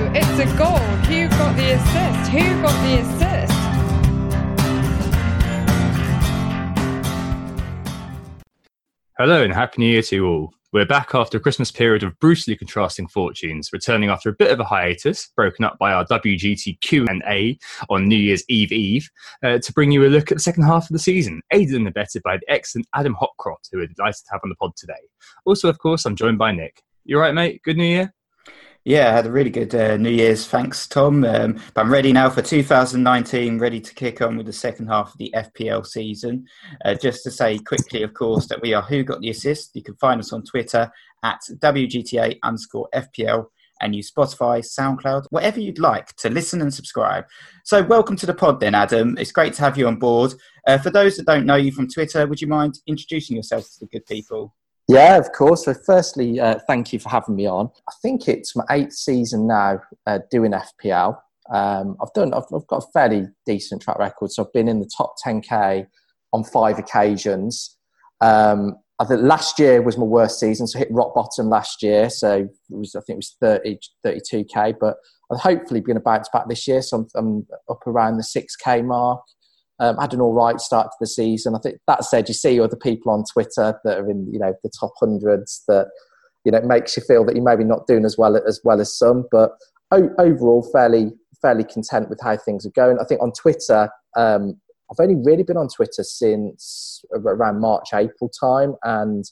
It's a goal. Who got the assist? Who got the assist? Hello and Happy New Year to you all. We're back after a Christmas period of brutally contrasting fortunes, returning after a bit of a hiatus, broken up by our WGT Q&A on New Year's Eve Eve, uh, to bring you a look at the second half of the season, aided and abetted by the excellent Adam Hopcroft, who we're delighted to have on the pod today. Also, of course, I'm joined by Nick. You all right, mate? Good New Year? Yeah, I had a really good uh, New Year's. Thanks, Tom. Um, but I'm ready now for 2019, ready to kick on with the second half of the FPL season. Uh, just to say quickly, of course, that we are Who Got the Assist. You can find us on Twitter at WGTA underscore FPL and use Spotify, SoundCloud, whatever you'd like to listen and subscribe. So, welcome to the pod, then, Adam. It's great to have you on board. Uh, for those that don't know you from Twitter, would you mind introducing yourself to the good people? Yeah, of course. So, firstly, uh, thank you for having me on. I think it's my eighth season now uh, doing FPL. Um, I've done. I've, I've, got a fairly decent track record. So I've been in the top 10k on five occasions. Um, I think last year was my worst season, so I hit rock bottom last year. So it was, I think it was 30, 32k, but I've hopefully going to bounce back this year. So I'm, I'm up around the 6k mark. Um, had an all right start to the season. I think that said, you see other people on Twitter that are in you know the top hundreds that you know makes you feel that you're maybe not doing as well as well as some. But o- overall, fairly fairly content with how things are going. I think on Twitter, um, I've only really been on Twitter since around March April time, and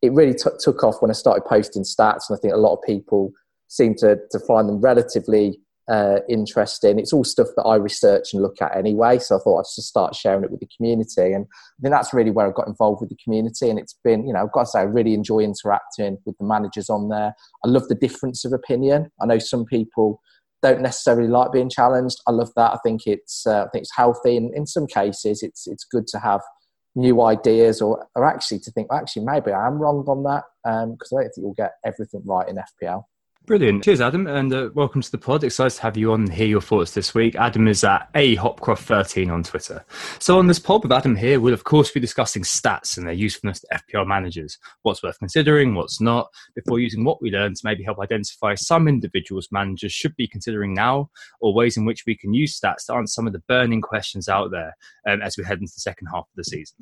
it really t- took off when I started posting stats. And I think a lot of people seem to to find them relatively uh, interesting. It's all stuff that I research and look at anyway. So I thought I'd just start sharing it with the community. And I think that's really where I got involved with the community. And it's been, you know, I've got to say, I really enjoy interacting with the managers on there. I love the difference of opinion. I know some people don't necessarily like being challenged. I love that. I think it's, uh, I think it's healthy. And in some cases, it's, it's good to have new ideas or, or actually to think, well, actually, maybe I am wrong on that because um, I don't think you'll get everything right in FPL. Brilliant. Cheers, Adam, and uh, welcome to the pod. Excited to have you on and hear your thoughts this week. Adam is at a Hopcroft13 on Twitter. So, on this pod with Adam here, we'll of course be discussing stats and their usefulness to FPL managers, what's worth considering, what's not, before using what we learn to maybe help identify some individuals managers should be considering now, or ways in which we can use stats to answer some of the burning questions out there um, as we head into the second half of the season.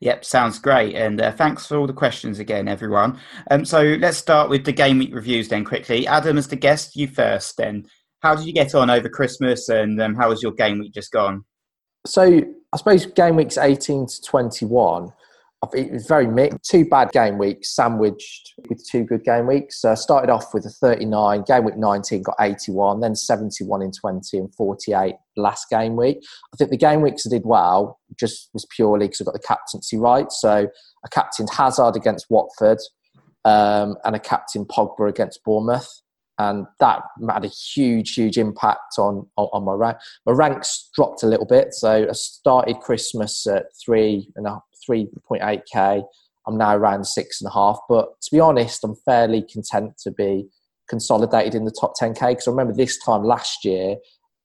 Yep, sounds great. And uh, thanks for all the questions again, everyone. Um, so let's start with the game week reviews then quickly. Adam, as the guest, you first then. How did you get on over Christmas and um, how was your game week just gone? So I suppose game weeks 18 to 21 it was very mixed. Two bad game weeks sandwiched with two good game weeks. Uh, started off with a 39, game week 19 got 81, then 71 in 20 and 48 last game week. I think the game weeks I did well just was purely because I got the captaincy right. So I captained Hazard against Watford um, and a captain Pogba against Bournemouth. And that had a huge, huge impact on, on, on my rank. My ranks dropped a little bit. So I started Christmas at three and a 3.8k. I'm now around six and a half. But to be honest, I'm fairly content to be consolidated in the top 10k because I remember this time last year,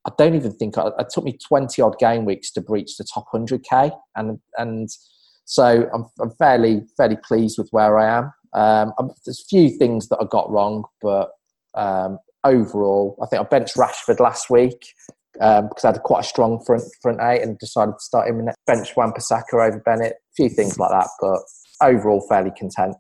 I don't even think I, it took me 20 odd game weeks to breach the top 100k, and and so I'm, I'm fairly fairly pleased with where I am. Um, I'm, there's a few things that I got wrong, but um, overall, I think I benched Rashford last week um, because I had quite a strong front front eight and decided to start him in bench Wan-Bissaka over Bennett. Few things like that, but overall fairly content.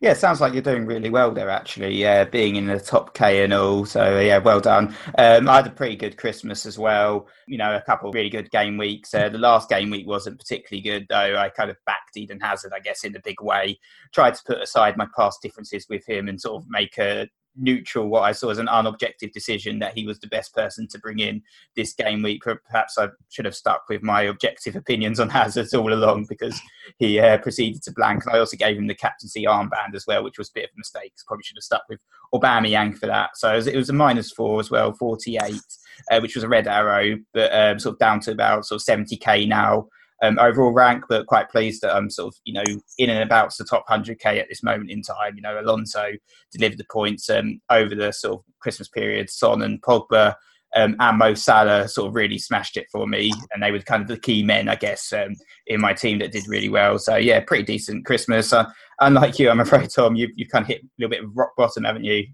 Yeah, sounds like you're doing really well there, actually. Yeah, being in the top K and all. So yeah, well done. Um, I had a pretty good Christmas as well. You know, a couple really good game weeks. Uh, the last game week wasn't particularly good, though. I kind of backed Eden Hazard, I guess, in a big way. Tried to put aside my past differences with him and sort of make a neutral what I saw as an unobjective decision that he was the best person to bring in this game week. Perhaps I should have stuck with my objective opinions on Hazard all along because he uh, proceeded to blank. And I also gave him the captaincy armband as well, which was a bit of a mistake. Probably should have stuck with Aubameyang for that. So it was, it was a minus four as well, 48, uh, which was a red arrow, but um, sort of down to about sort of 70k now um, overall rank, but quite pleased that I'm sort of, you know, in and about the top 100k at this moment in time. You know, Alonso delivered the points um, over the sort of Christmas period. Son and Pogba um, and Mo Salah sort of really smashed it for me, and they were kind of the key men, I guess, um, in my team that did really well. So yeah, pretty decent Christmas. Uh, unlike you, I'm afraid, Tom, you you kind of hit a little bit of rock bottom, haven't you?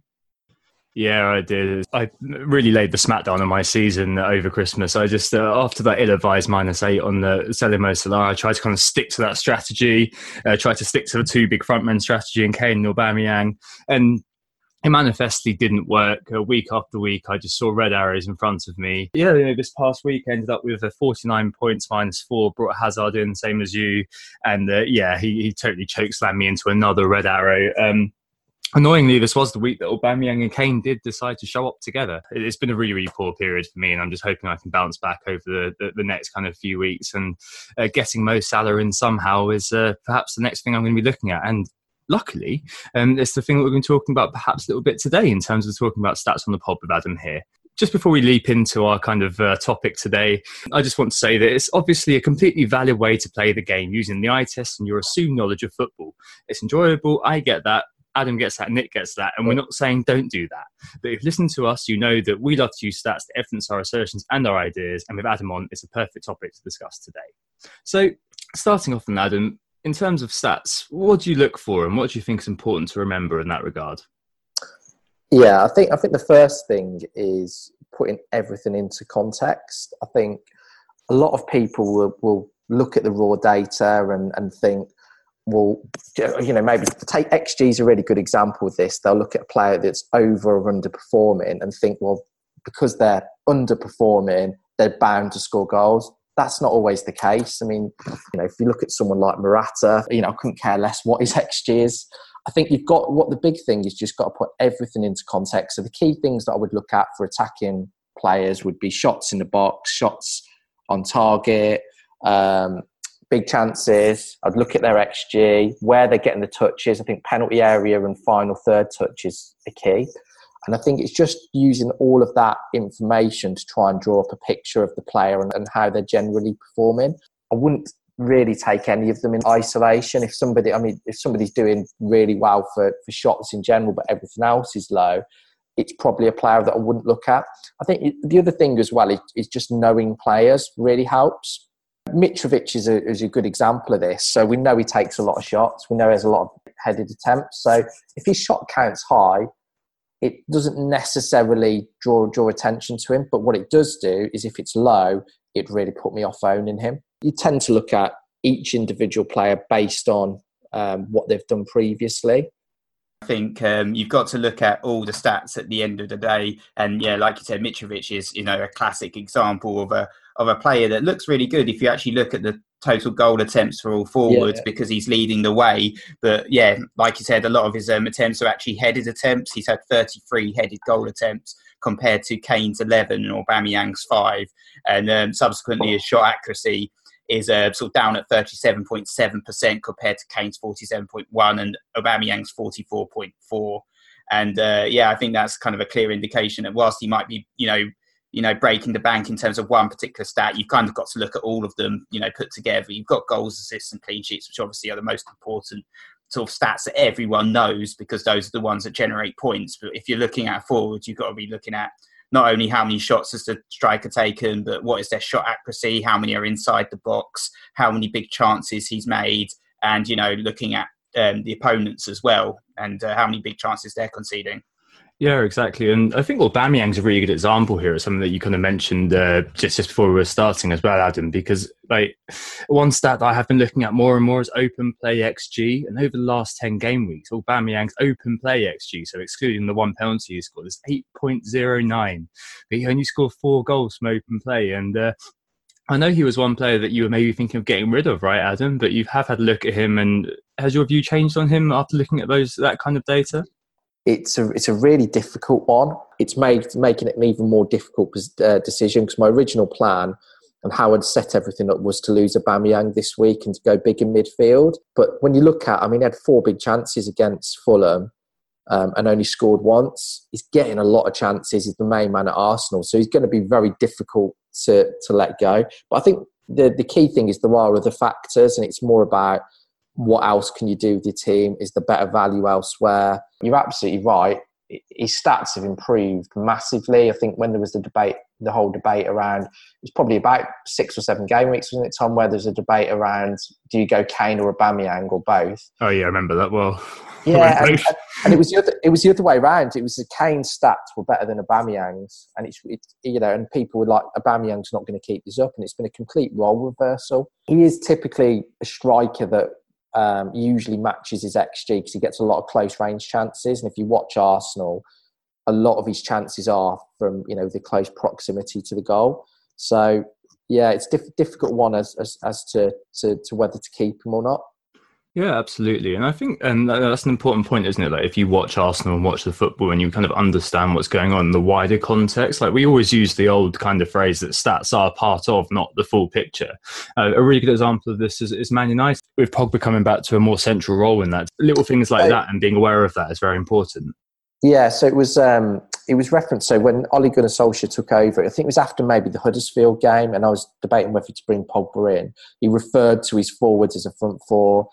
Yeah, I did. I really laid the smackdown on my season over Christmas. I just, uh, after that ill-advised minus eight on the Selimo Salah, I tried to kind of stick to that strategy, uh, tried to stick to the two big frontmen strategy in Kane and Aubameyang. And it manifestly didn't work. Uh, week after week, I just saw red arrows in front of me. Yeah, you know, this past week ended up with a 49 points minus four, brought Hazard in, same as you. And uh, yeah, he, he totally chokeslammed me into another red arrow. Um, annoyingly, this was the week that Aubameyang and Kane did decide to show up together. It's been a really, really poor period for me, and I'm just hoping I can bounce back over the, the, the next kind of few weeks. And uh, getting Mo Salah in somehow is uh, perhaps the next thing I'm going to be looking at. And luckily, um, it's the thing that we're going to be talking about perhaps a little bit today in terms of talking about stats on the pod with Adam here just before we leap into our kind of uh, topic today, I just want to say that it's obviously a completely valid way to play the game using the eye test and your assumed knowledge of football. It's enjoyable, I get that, Adam gets that, Nick gets that, and we're not saying don't do that. But if you listen to us, you know that we love to use stats to evidence our assertions and our ideas, and with Adam on, it's a perfect topic to discuss today. So, starting off on Adam, in terms of stats, what do you look for, and what do you think is important to remember in that regard? Yeah, I think I think the first thing is putting everything into context. I think a lot of people will, will look at the raw data and, and think, will, you know, maybe take XG is a really good example of this. They'll look at a player that's over or underperforming and think, well, because they're underperforming, they're bound to score goals. That's not always the case. I mean, you know, if you look at someone like Morata, you know, I couldn't care less what his XG is. I think you've got what the big thing is just got to put everything into context. So the key things that I would look at for attacking players would be shots in the box, shots on target, um, big chances. I'd look at their XG, where they're getting the touches. I think penalty area and final third touch is the key. And I think it's just using all of that information to try and draw up a picture of the player and, and how they're generally performing. I wouldn't really take any of them in isolation. If somebody, I mean, if somebody's doing really well for, for shots in general, but everything else is low, it's probably a player that I wouldn't look at. I think the other thing as well is, is just knowing players really helps. Mitrovic is a, is a good example of this. So we know he takes a lot of shots. We know he has a lot of headed attempts. So if his shot count's high, it doesn't necessarily draw draw attention to him. But what it does do is if it's low, it really put me off owning him. You tend to look at each individual player based on um, what they've done previously. I think um, you've got to look at all the stats at the end of the day, and yeah, like you said, Mitrovic is you know a classic example of a of a player that looks really good if you actually look at the total goal attempts for all forwards yeah. because he's leading the way. But yeah, like you said, a lot of his um, attempts are actually headed attempts. He's had 33 headed goal attempts compared to Kane's 11 or Aubameyang's five, and um, subsequently his shot accuracy is uh, sort of down at 37.7% compared to Kane's 47.1 and Aubameyang's 44.4. And uh, yeah, I think that's kind of a clear indication that whilst he might be, you know, you know, breaking the bank in terms of one particular stat, you've kind of got to look at all of them, you know, put together. You've got goals, assists, and clean sheets, which obviously are the most important sort of stats that everyone knows because those are the ones that generate points. But if you're looking at forwards, you've got to be looking at not only how many shots has the striker taken, but what is their shot accuracy, how many are inside the box, how many big chances he's made, and you know, looking at um, the opponents as well and uh, how many big chances they're conceding. Yeah, exactly. And I think Aubameyang's a really good example here. It's something that you kind of mentioned uh, just, just before we were starting as well, Adam, because like one stat that I have been looking at more and more is open play XG. And over the last 10 game weeks, Aubameyang's open play XG, so excluding the one penalty he scored, is 8.09. But he only scored four goals from open play. And uh, I know he was one player that you were maybe thinking of getting rid of, right, Adam? But you have had a look at him, and has your view changed on him after looking at those that kind of data? It's a it's a really difficult one. It's made making it an even more difficult uh, decision because my original plan and how I'd set everything up was to lose Aubameyang this week and to go big in midfield. But when you look at, I mean, he had four big chances against Fulham um, and only scored once. He's getting a lot of chances. He's the main man at Arsenal, so he's going to be very difficult to to let go. But I think the the key thing is there are other factors, and it's more about what else can you do with your team? Is the better value elsewhere? You're absolutely right. His stats have improved massively. I think when there was the debate, the whole debate around, it's probably about six or seven game weeks, wasn't it, Tom, where there's a debate around do you go Kane or Aubameyang or both? Oh yeah, I remember that well. Yeah, and, and, it was the other, it was the other way around. It was the Kane stats were better than Aubameyang's, and it's it, you know, and people were like, Aubameyang's not going to keep this up, and it's been a complete role reversal. He is typically a striker that um, usually matches his XG because he gets a lot of close range chances. And if you watch Arsenal, a lot of his chances are from you know the close proximity to the goal. So yeah, it's diff- difficult one as, as as to, to to whether to keep him or not. Yeah, absolutely. And I think and that's an important point, isn't it? Like if you watch Arsenal and watch the football and you kind of understand what's going on in the wider context, like we always use the old kind of phrase that stats are part of, not the full picture. Uh, a really good example of this is, is Man United with Pogba coming back to a more central role in that. Little things like that and being aware of that is very important. Yeah, so it was um, it was referenced. So when Ole Gunnar Solskjaer took over, I think it was after maybe the Huddersfield game, and I was debating whether to bring Pogba in. He referred to his forwards as a front four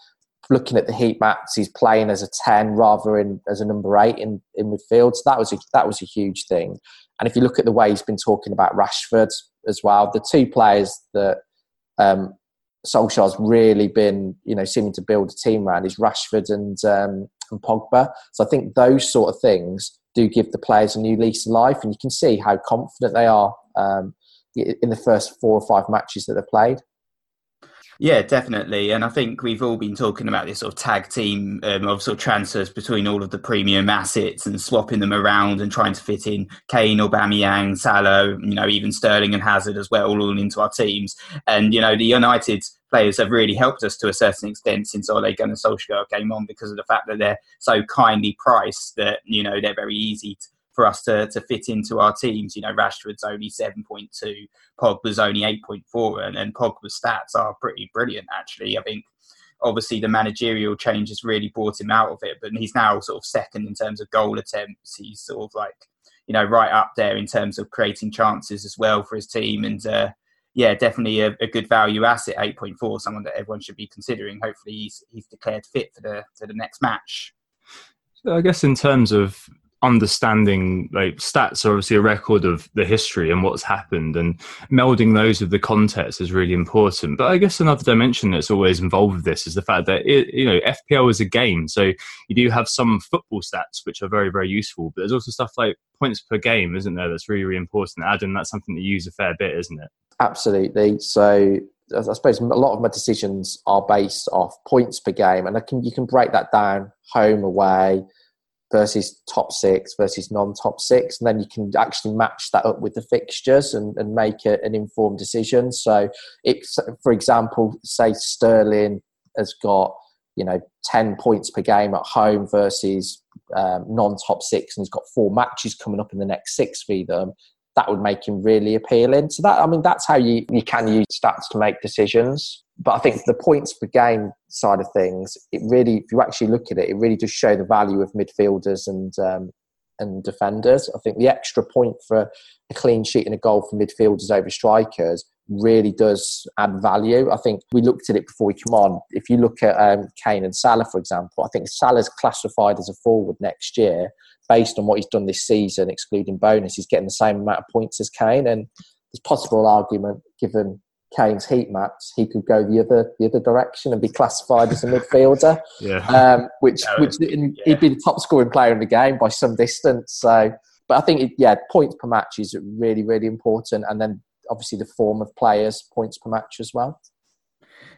looking at the heat maps, he's playing as a ten rather than as a number eight in, in midfield. So that was a, that was a huge thing. And if you look at the way he's been talking about Rashford as well, the two players that um, Solskjaer's really been, you know, seeming to build a team around is Rashford and um, and Pogba. So I think those sort of things do give the players a new lease of life, and you can see how confident they are um, in the first four or five matches that they've played. Yeah, definitely. And I think we've all been talking about this sort of tag team um, of sort of transfers between all of the premium assets and swapping them around and trying to fit in Kane, Aubameyang, Salah, you know, even Sterling and Hazard as well, all into our teams. And, you know, the United players have really helped us to a certain extent since Ole Gunnar Solskjaer came on because of the fact that they're so kindly priced that, you know, they're very easy to for us to, to fit into our teams. You know, Rashford's only 7.2, Pogba's only 8.4, and, and Pogba's stats are pretty brilliant, actually. I think obviously the managerial change has really brought him out of it, but he's now sort of second in terms of goal attempts. He's sort of like, you know, right up there in terms of creating chances as well for his team. And uh, yeah, definitely a, a, good value asset, 8.4, someone that everyone should be considering. Hopefully he's, he's declared fit for the, for the next match. I guess in terms of understanding like stats are obviously a record of the history and what's happened and melding those with the context is really important. But i guess another dimension that's always involved with this is the fact that it, you know fpl is a game so you do have some football stats which are very very useful but there's also stuff like points per game isn't there that's really really important adam that's something that you use a fair bit isn't it? Absolutely. So I suppose a lot of my decisions are based off points per game, and I can you can break that down home away, versus top six versus non-top six and then you can actually match that up with the fixtures and, and make a, an informed decision. So if for example say sterling has got you know 10 points per game at home versus um, non-top six and he's got four matches coming up in the next six for them that would make him really appealing. So that i mean that's how you, you can use stats to make decisions but I think the points per game side of things, it really, if you actually look at it, it really does show the value of midfielders and um, and defenders. I think the extra point for a clean sheet and a goal for midfielders over strikers really does add value. I think we looked at it before we come on. If you look at um, Kane and Salah, for example, I think Salah's classified as a forward next year based on what he's done this season, excluding bonus. He's getting the same amount of points as Kane, and there's possible argument given Kane's heat maps, he could go the other the other direction and be classified as a midfielder. yeah. Um, which No, which yeah. he'd be the top scoring player in the game by some distance. So, but I think it, yeah, points per match is really really important, and then obviously the form of players, points per match as well.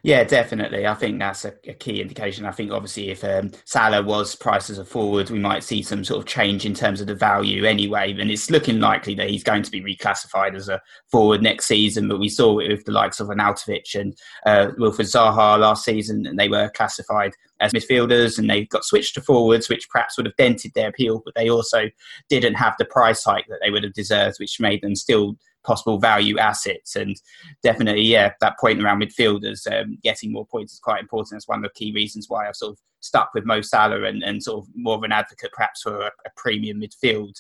Yeah, definitely. I think that's a, a key indication. I think obviously if um, Salah was priced as a forward, we might see some sort of change in terms of the value anyway. And it's looking likely that he's going to be reclassified as a forward next season. But we saw it with the likes of Arnautovic and uh, Wilfried Zaha last season, and they were classified as midfielders and they got switched to forwards, which perhaps would have dented their appeal. But they also didn't have the price hike that they would have deserved, which made them still possible value assets. And definitely, yeah, that point around midfielders um, getting more points is quite important. That's one of the key reasons why I've sort of stuck with Mo Salah and, and sort of more of an advocate perhaps for a, a premium midfield.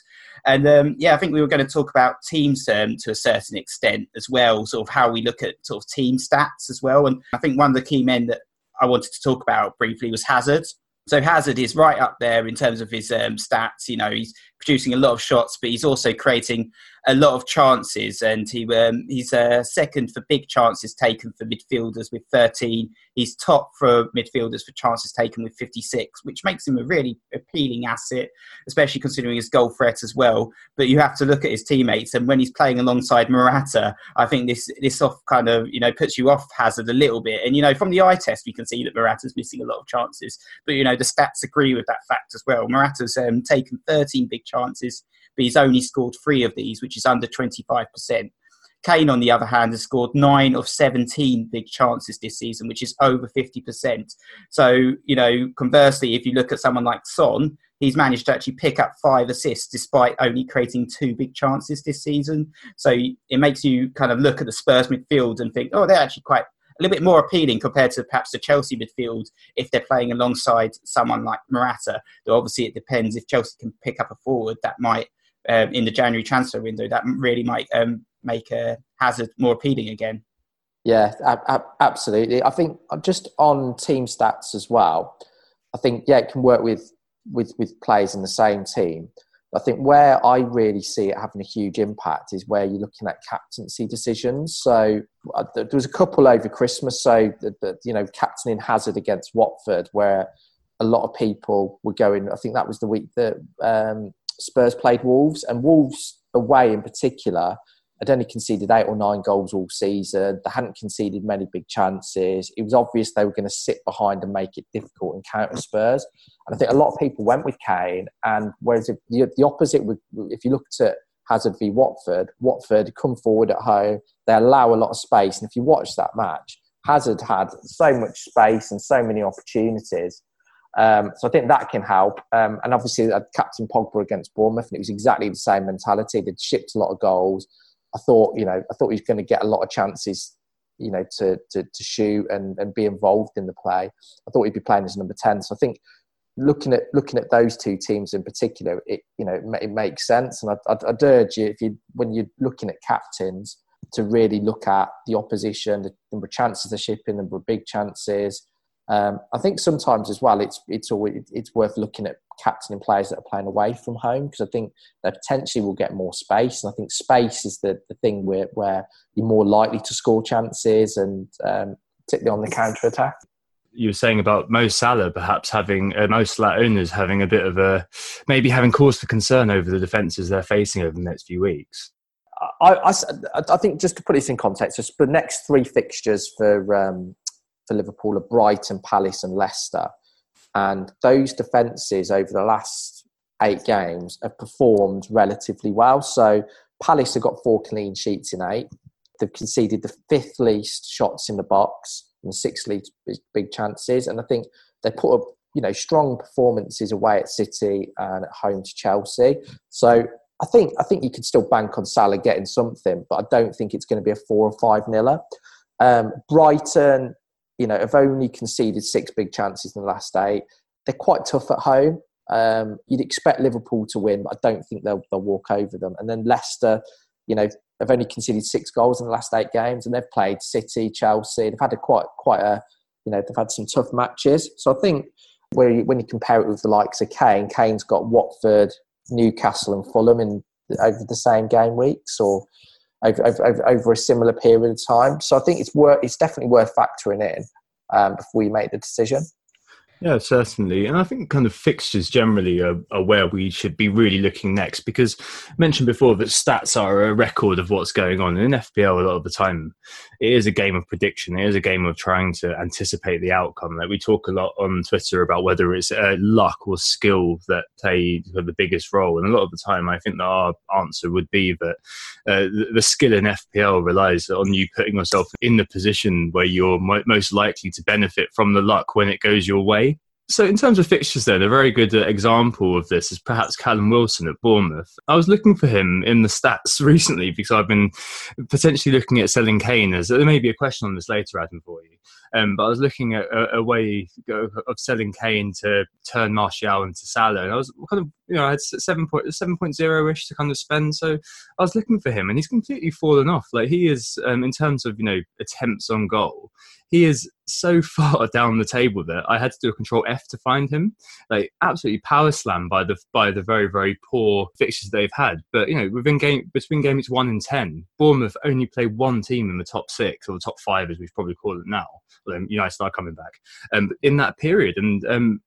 And um, yeah, I think we were going to talk about teams um, to a certain extent as well, sort of how we look at sort of team stats as well. And I think one of the key men that I wanted to talk about briefly was Hazard. So Hazard is right up there in terms of his um, stats. You know, he's producing a lot of shots, but he's also creating a lot of chances, and he um, he's uh, second for big chances taken for midfielders with 13. He's top for midfielders for chances taken with 56, which makes him a really appealing asset, especially considering his goal threat as well. But you have to look at his teammates, and when he's playing alongside Morata, I think this this off kind of you know puts you off Hazard a little bit. And you know from the eye test, we can see that Morata's missing a lot of chances, but you know the stats agree with that fact as well. Morata's um, taken 13 big chances, but he's only scored three of these, which is under 25%. Kane, on the other hand, has scored nine of 17 big chances this season, which is over 50%. So, you know, conversely, if you look at someone like Son, he's managed to actually pick up five assists despite only creating two big chances this season. So it makes you kind of look at the Spurs midfield and think, oh, they're actually quite a little bit more appealing compared to perhaps the Chelsea midfield if they're playing alongside someone like Morata. Though obviously it depends if Chelsea can pick up a forward that might um, in the January transfer window that really might um, make uh, Hazard more appealing again. Yeah, ab- ab- absolutely. I think just on team stats as well. I think yeah, it can work with with with players in the same team. I think where I really see it having a huge impact is where you're looking at captaincy decisions. So uh, there was a couple over Christmas. So the, the, you know, captaining Hazard against Watford, where a lot of people were going. I think that was the week that um, Spurs played Wolves, and Wolves away in particular had only conceded eight or nine goals all season. They hadn't conceded many big chances. It was obvious they were going to sit behind and make it difficult and counter Spurs. And I think a lot of people went with Kane. And whereas if the, opposite, would, if you looked at Hazard v Watford, Watford come forward at home. They allow a lot of space. And if you watch that match, Hazard had so much space and so many opportunities. Um, so I think that can help. Um, and obviously, uh, Captain Pogba against Bournemouth, and it was exactly the same mentality. They'd shipped a lot of goals. I thought, you know, I thought he was going to get a lot of chances, you know, to, to, to shoot and, and be involved in the play. I thought he'd be playing as number 10. So I think looking at looking at those two teams in particular, it, you know, it, it makes sense. And I'd, I'd, I'd urge you, if you, when you're looking at captains, to really look at the opposition, the number of chances they're shipping, the number of big chances. Um, I think sometimes as well, it's it's always it's worth looking at captaining players that are playing away from home because I think they potentially will get more space, and I think space is the, the thing where where you're more likely to score chances and um, particularly on the counter attack. You were saying about Mo Salah perhaps having uh, most Salah owners having a bit of a maybe having cause for concern over the defences they're facing over the next few weeks. I, I, I think just to put this in context, just the next three fixtures for um, for Liverpool are Brighton, Palace, and Leicester. And those defences over the last eight games have performed relatively well. So Palace have got four clean sheets in eight. They've conceded the fifth least shots in the box and sixth least big chances. And I think they put up you know strong performances away at City and at home to Chelsea. So I think I think you could still bank on Salah getting something, but I don't think it's going to be a four or five niller. Um, Brighton, you know, have only conceded six big chances in the last eight. They're quite tough at home. Um, you'd expect Liverpool to win, but I don't think they'll, they'll walk over them. And then Leicester, you know, have only conceded six goals in the last eight games, and they've played City, Chelsea. They've had a quite quite a, you know, they've had some tough matches. So I think you, when you compare it with the likes of Kane, Kane's got Watford, Newcastle, and Fulham in over the same game weeks, or over, a similar period of time. So I think it's worth it's definitely worth factoring in um, before you make the decision. Yeah, certainly. And I think kind of fixtures generally are, are, where we should be really looking next because I mentioned before that stats are a record of what's going on. in FPL, a lot of the time, it is a game of prediction. It is a game of trying to anticipate the outcome. Like we talk a lot on Twitter about whether it's uh, luck or skill that play the biggest role. And a lot of the time, I think that our answer would be that uh, the, the, skill in FPL relies on you putting yourself in the position where you're mo- most likely to benefit from the luck when it goes your way. So, in terms of fixtures, then, a very good uh, example of this is perhaps Callum Wilson at Bournemouth. I was looking for him in the stats recently because I've been potentially looking at selling Kane. As there may be a question on this later, Adam, for you. Um, but I was looking at a, a, way of selling Kane to turn Martial into Salah, and I was kind of, you know, I had seven point seven point zero ish to kind of spend. So I was looking for him, and he's completely fallen off. Like he is, um, in terms of you know attempts on goal, he is so far down the table that I had to do a control F to find him. Like absolutely power slam by the by the very very poor fixtures they've had. But you know within game between games one and ten, Bournemouth only play one team in the top six or the top five as we've probably call it now. Well, United are coming back. Um, in that period, and um,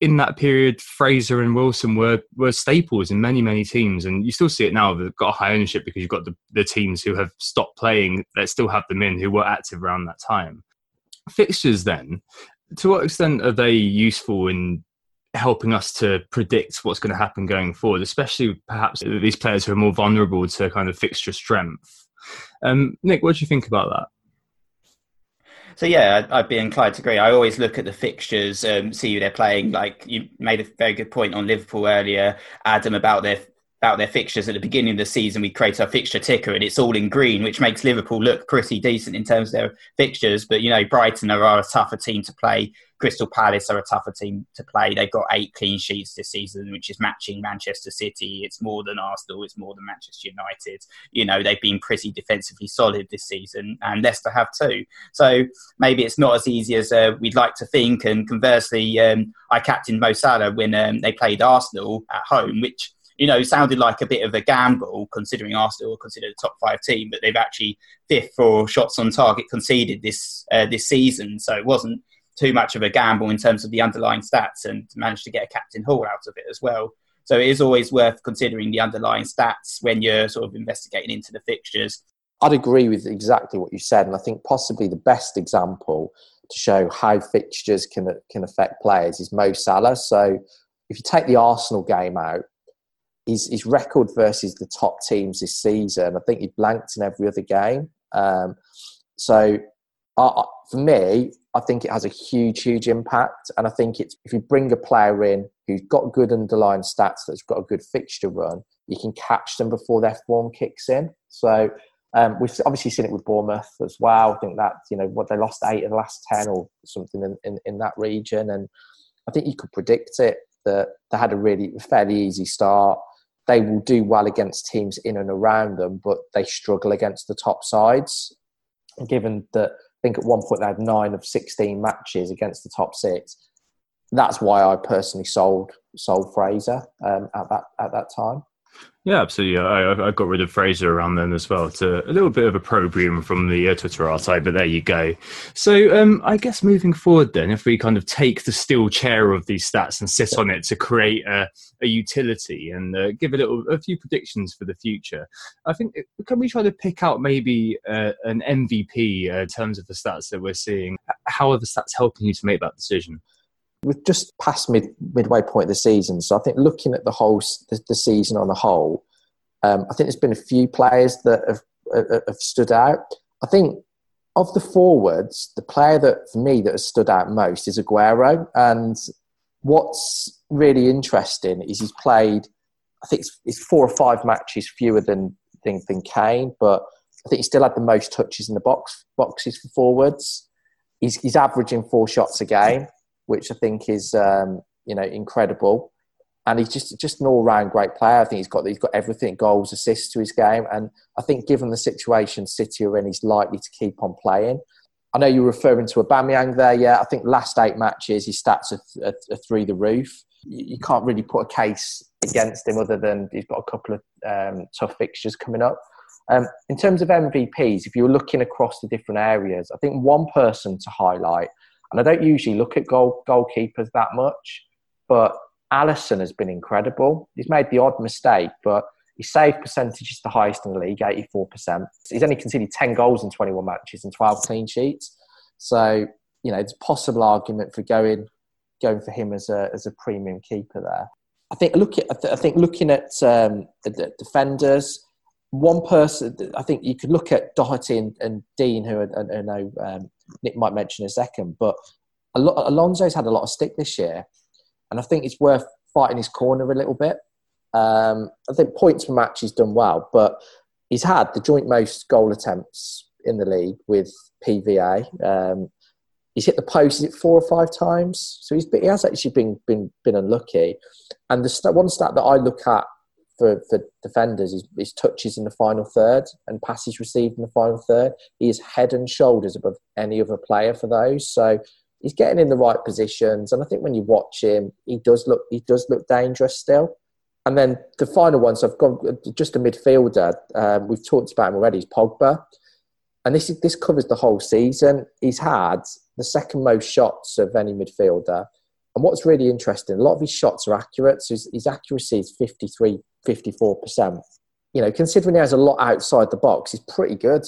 in that period, Fraser and Wilson were were staples in many many teams, and you still see it now. They've got a high ownership because you've got the, the teams who have stopped playing that still have them in who were active around that time fixtures then to what extent are they useful in helping us to predict what's going to happen going forward especially perhaps these players who are more vulnerable to kind of fixture strength um, nick what do you think about that so yeah, I'd be inclined to agree. I always look at the fixtures, um, see who they're playing. Like you made a very good point on Liverpool earlier, Adam, about their about their fixtures at the beginning of the season, we create our fixture ticker and it's all in green, which makes Liverpool look pretty decent in terms of their fixtures. But, you know, Brighton are a tougher team to play. Crystal Palace are a tougher team to play. They've got eight clean sheets this season, which is matching Manchester City. It's more than Arsenal. It's more than Manchester United. You know, they've been pretty defensively solid this season, and Leicester have too. So maybe it's not as easy as uh, we'd like to think. And conversely, um, I captained Mo Salah when um, they played Arsenal at home, which you know, sounded like a bit of a gamble considering Arsenal are considered a top five team, but they've actually fifth for shots on target conceded this uh, this season, so it wasn't too much of a gamble in terms of the underlying stats, and managed to get a captain haul out of it as well. So it is always worth considering the underlying stats when you're sort of investigating into the fixtures. I'd agree with exactly what you said, and I think possibly the best example to show how fixtures can can affect players is Mo Salah. So if you take the Arsenal game out, his, his record versus the top teams this season, I think he blanked in every other game. Um, so uh, for me, I think it has a huge, huge impact. And I think it's if you bring a player in who's got good underlying stats, that's got a good fixture run, you can catch them before their form kicks in. So um, we've obviously seen it with Bournemouth as well. I think that you know what they lost eight of the last ten or something in, in, in that region, and I think you could predict it that they had a really fairly easy start they will do well against teams in and around them, but they struggle against the top sides. Given that, I think at one point they had nine of 16 matches against the top six. That's why I personally sold sold Fraser um, at that at that time. Yeah, absolutely. I, I got rid of Fraser around then as well to a little bit of a opprobrium from the uh, Twitter archive, but there you go. So um, I guess moving forward then, if we kind of take the steel chair of these stats and sit on it to create a, a utility and uh, give a little a few predictions for the future, I think uh, can we try to pick out maybe uh, an MVP uh, in terms of the stats that we're seeing? How are the stats helping you to make that decision? We've just past mid midway point of the season, so I think looking at the whole the, the season on the whole, um, I think there's been a few players that have, uh, have stood out. I think of the forwards, the player that for me that has stood out most is Aguero. And what's really interesting is he's played, I think it's, it's four or five matches fewer than, than than Kane, but I think he still had the most touches in the box boxes for forwards. He's, he's averaging four shots a game which I think is um, you know incredible. And he's just just an all round great player. I think he's got he's got everything goals, assists to his game, and I think given the situation City are in, he's likely to keep on playing. I know you're referring to Aubameyang there. Yeah, I think last eight matches his stats are, are, are through the roof. You, you, can't really put a case against him other than he's got a couple of um, tough fixtures coming up. Um, in terms of MVPs, if you're looking across the different areas, I think one person to highlight, and I don't usually look at goal, goalkeepers that much, but Alisson has been incredible. He's made the odd mistake, but his save percentage is the highest in the league, 84%. He's only conceded 10 goals in 21 matches and 12 clean sheets. So, you know, it's a possible argument for going going for him as a, as a premium keeper there. I think look at, I think looking at um, the defenders, one person I think you could look at Doherty and, and Digne, who I, I know um, Nick might mention in a second, but Alonso's had a lot of stick this year, and I think it's worth fighting his corner a little bit. Um, I think points per match he's done well, but he's had the joint most goal attempts in the league with PVA. Um, he's hit the post is it four or five times, so he's he has actually been been been unlucky. And the st- one stat that I look at for, for defenders is, is touches in the final third and passes received in the final third. He is head and shoulders above any other player for those. So he's getting in the right positions, and I think when you watch him, he does look he does look dangerous still. And then the final one, so I've got just a midfielder. Um, we've talked about him already. Is Pogba, and this is, this covers the whole season. He's had the second most shots of any midfielder. And what's really interesting, a lot of his shots are accurate. So his, his accuracy is 53, 54%. You know, considering he has a lot outside the box, he's pretty good.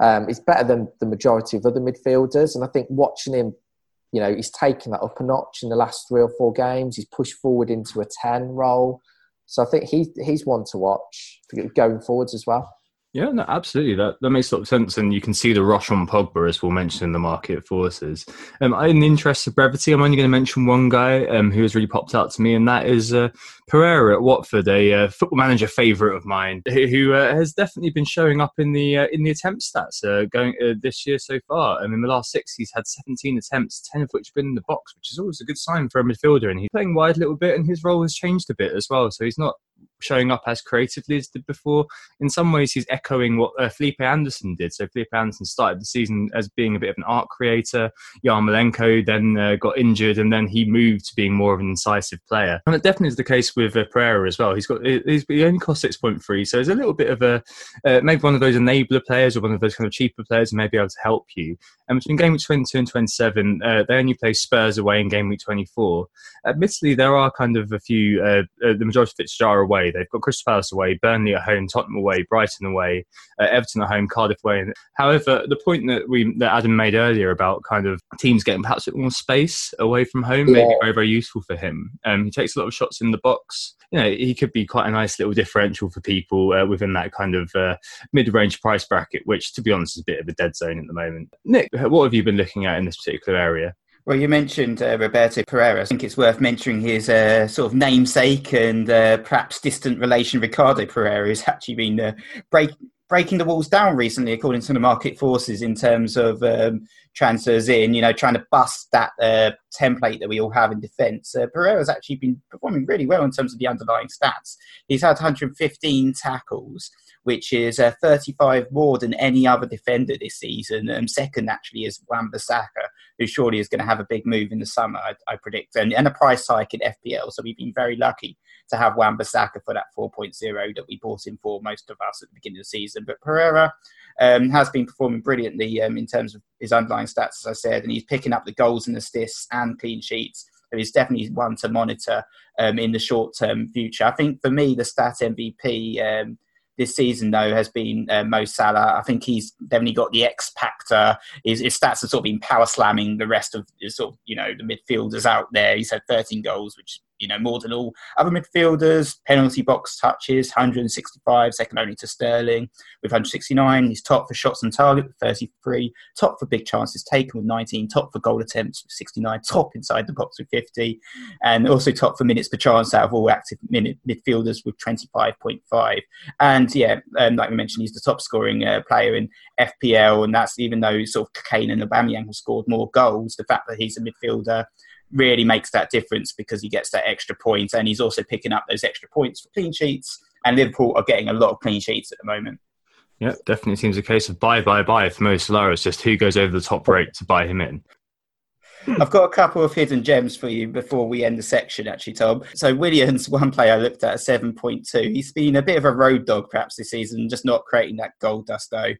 Um, he's better than the majority of other midfielders. And I think watching him, you know, he's taken that up a notch in the last three or four games. He's pushed forward into a 10 role. So I think he, he's one to watch going forwards as well. Yeah, no, absolutely. That that makes a lot of sense, and you can see the rush on Pogba as we'll mention in the market forces. Um, in the interest of brevity, I'm only going to mention one guy um, who has really popped out to me, and that is uh, Pereyra at Watford, a uh, football manager favourite of mine, who uh, has definitely been showing up in the uh, in the attempt stats uh, going uh, this year so far. And in the last six, he's had 17 attempts, 10 of which have been in the box, which is always a good sign for a midfielder. And he's playing wide a little bit, and his role has changed a bit as well. So he's not showing up as creatively as did before. In some ways, he's echoing what uh, Felipe Anderson did. So Felipe Anderson started the season as being a bit of an art creator. Yarmolenko then uh, got injured, and then he moved to being more of an incisive player. And it definitely is the case with uh, Pereyra as well. He's got he's, he only cost six point three, so he's a little bit of a uh, maybe one of those enabler players or one of those kind of cheaper players who may be able to help you. And between game week 22 and 27, uh, they only play Spurs away in game week 24. Admittedly, there are kind of a few, uh, uh, the majority of fixtures are away. They've got Crystal Palace away, Burnley at home, Tottenham away, Brighton away, uh, Everton at home, Cardiff away. However, the point that we that Adam made earlier about kind of teams getting perhaps a bit more space away from home yeah. may be very, very useful for him. Um, he takes a lot of shots in the box. You know, he could be quite a nice little differential for people uh, within that kind of uh, mid-range price bracket, which, to be honest, is a bit of a dead zone at the moment. Nick, what have you been looking at in this particular area? Well, you mentioned uh, Roberto Pereyra. I think it's worth mentioning his uh, sort of namesake and uh, perhaps distant relation, Ricardo Pereira, who's actually been uh, break, breaking the walls down recently, according to the market forces, in terms of um, transfers in, you know, trying to bust that uh, template that we all have in defence. Uh, Pereira's actually been performing really well in terms of the underlying stats. He's had 115 tackles which is uh, 35 more than any other defender this season. Um, second, actually, is Wan-Bissaka, who surely is going to have a big move in the summer, I, I predict, and, and, a price hike in FPL. So we've been very lucky to have Wan-Bissaka for that 4.0 that we bought him for most of us at the beginning of the season. But Pereira um, has been performing brilliantly um, in terms of his underlying stats, as I said, and he's picking up the goals and assists and clean sheets. So he's definitely one to monitor um, in the short term future. I think for me, the stat MVP um, this season though has been uh, Mo Salah. I think he's definitely got the X factor. His, his, stats have sort of been power slamming the rest of sort of you know the midfielders out there. He's had 13 goals, which you know, more than all other midfielders. Penalty box touches, 165, second only to Sterling with 169. He's top for shots on target with 33, top for big chances taken with 19, top for goal attempts with 69, top inside the box with 50, and also top for minutes per chance out of all active minute midfielders with 25.5. And yeah, um, like we mentioned, he's the top scoring uh, player in FPL, and that's even though sort of Kane and Aubameyang have scored more goals. The fact that he's a midfielder really makes that difference because he gets that extra point and he's also picking up those extra points for clean sheets. And Liverpool are getting a lot of clean sheets at the moment. Yeah, definitely seems a case of buy, buy, buy for Mo Salah. It's just who goes over the top rate to buy him in. I've got a couple of hidden gems for you before we end the section, actually, Tom. So Willian's, one player I looked at, a 7.2. He's been a bit of a road dog perhaps this season, just not creating that goal dust though.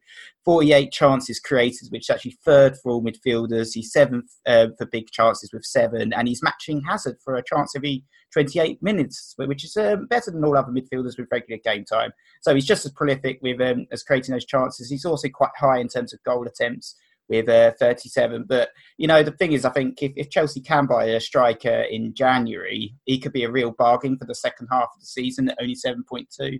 48 chances created, which is actually third for all midfielders. He's seventh uh, for big chances with seven, and he's matching Hazard for a chance every 28 minutes, which is um, better than all other midfielders with regular game time. So he's just as prolific with um, as creating those chances. He's also quite high in terms of goal attempts with uh, 37. But, you know, the thing is, I think if, if, Chelsea can buy a striker in January, he could be a real bargain for the second half of the season at only 7.2.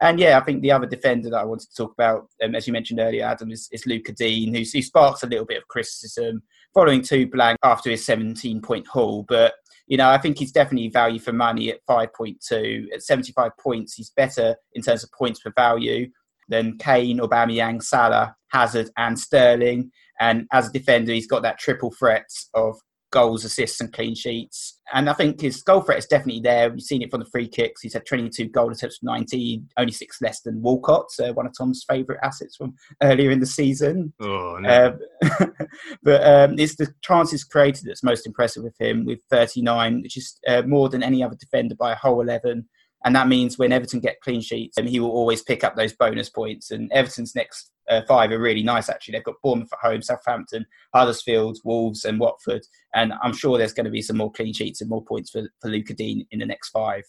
And yeah, I think the other defender that I wanted to talk about, um, as you mentioned earlier, Adam, is, is Lucas Digne, who, who sparks a little bit of criticism following two blank after his 17 point haul. But, you know, I think he's definitely value for money at 5.2. At 75 points, he's better in terms of points per value than Kane, Aubameyang, Salah, Hazard, and Sterling. And as a defender, he's got that triple threat of goals, assists, and clean sheets. And I think his goal threat is definitely there. We've seen it from the free kicks. He's had 22 goal attempts from 19, only six less than Walcott, uh, one of Tom's favourite assets from earlier in the season. Oh, no. Um, but um, it's the chances created that's most impressive with him, with 39, which is uh, more than any other defender by a whole 11. And that means when Everton get clean sheets, um, he will always pick up those bonus points. And Everton's next uh, five are really nice, actually. They've got Bournemouth at home, Southampton, Huddersfield, Wolves, and Watford. And I'm sure there's going to be some more clean sheets and more points for, for Lucas Digne in the next five.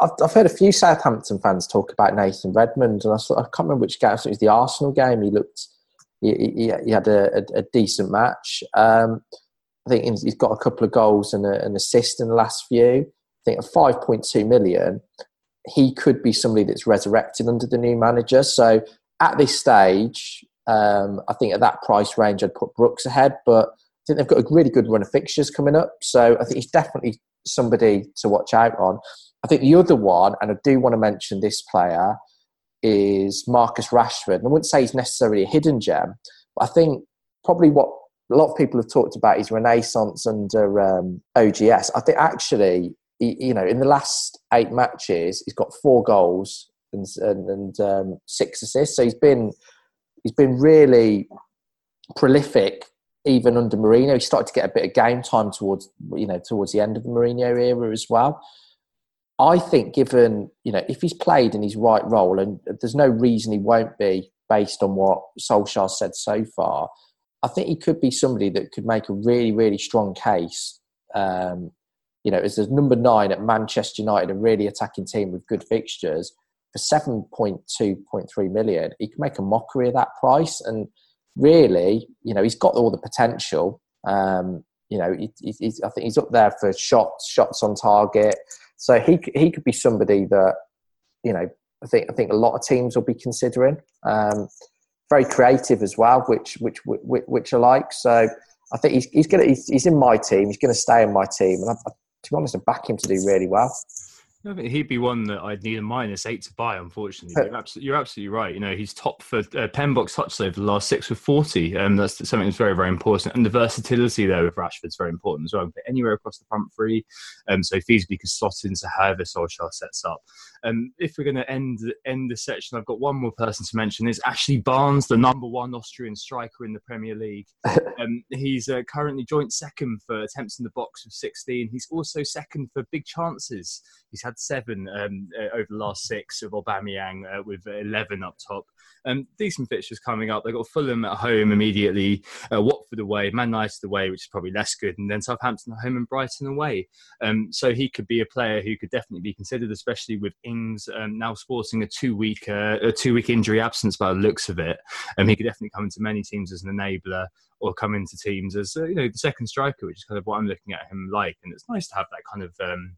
I've, I've heard a few Southampton fans talk about Nathan Redmond, and I, I can't remember which game. it was the Arsenal game. He looked, he, he, he had a, a, a, decent match. Um, I think he's got a couple of goals and a, an assist in the last few. I think at 5.2 million, he could be somebody that's resurrected under the new manager. So at this stage, um, I think at that price range, I'd put Brooks ahead, but I think they've got a really good run of fixtures coming up. So I think he's definitely somebody to watch out on. I think the other one, and I do want to mention this player, is Marcus Rashford. And I wouldn't say he's necessarily a hidden gem, but I think probably what a lot of people have talked about his renaissance under um, OGS. I think actually you know, in the last eight matches, he's got four goals and, and, and um, six assists. So he's been he's been really prolific even under Mourinho. He started to get a bit of game time towards you know towards the end of the Mourinho era as well. I think, given you know, if he's played in his right role, and there's no reason he won't be based on what Solskjaer said so far, I think he could be somebody that could make a really, really strong case um, you know, as the number nine at Manchester United, a really attacking team with good fixtures, for 7.2.3 million, he can make a mockery of that price. And really, you know, he's got all the potential. Um, you know, he, he's, I think he's up there for shots, shots on target. So he he could be somebody that, you know, I think I think a lot of teams will be considering. Um, very creative as well, which which which, which I like. So I think he's he's gonna he's, he's in my team. He's going to stay in my team, and I, to be honest, I back him to do really well. I think he'd be one that I'd need a minus eight to buy. Unfortunately, you're, absolutely, you're absolutely right. You know, he's top for uh, pen box touch over the last six with forty, and um, that's something that's very, very important. And the versatility there with Rashford's very important as well. But anywhere across the front three, um, so feasibly can slot into however Solskjaer sets up. Um, if we're going to end end the section, I've got one more person to mention. Is Ashley Barnes, the number one Austrian striker in the Premier League. Um, he's uh, currently joint second for attempts in the box with 16. He's also second for big chances. He's had seven um, uh, over the last six of Aubameyang uh, with 11 up top. Um, decent fixtures coming up. They've got Fulham at home immediately, uh, Watford away, Man United away, which is probably less good, and then Southampton at home and Brighton away. Um, so he could be a player who could definitely be considered, especially with Um, now sporting a two week uh, a two week injury absence by the looks of it. Um, he could definitely come into many teams as an enabler or come into teams as uh, you know the second striker, which is kind of what I'm looking at him like. And it's nice to have that kind of um,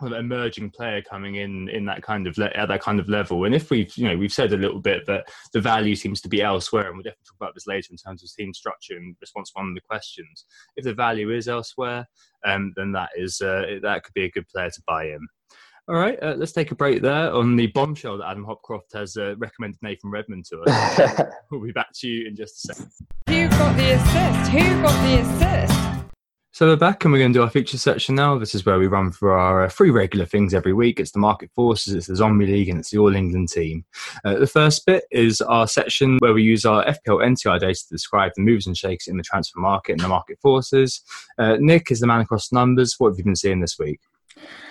emerging player coming in in that kind of le- at that kind of level. And if we've you know we've said a little bit that the value seems to be elsewhere, and we'll definitely talk about this later in terms of team structure and response to one of the questions. If the value is elsewhere, um, then that is uh, that could be a good player to buy in. All right, uh, let's take a break there on the bombshell that Adam Hopcroft has uh, recommended Nathan Redmond to us. we'll be back to you in just a second. Who got the assist? Who got the assist? So we're back and we're going to do our feature section now. This is where we run through our uh, three regular things every week. It's the market forces, it's the zombie league, and it's the All England team. Uh, the first bit is our section where we use our FPL NTI data to describe the moves and shakes in the transfer market and the market forces. Uh, Nick is the man across numbers. What have you been seeing this week?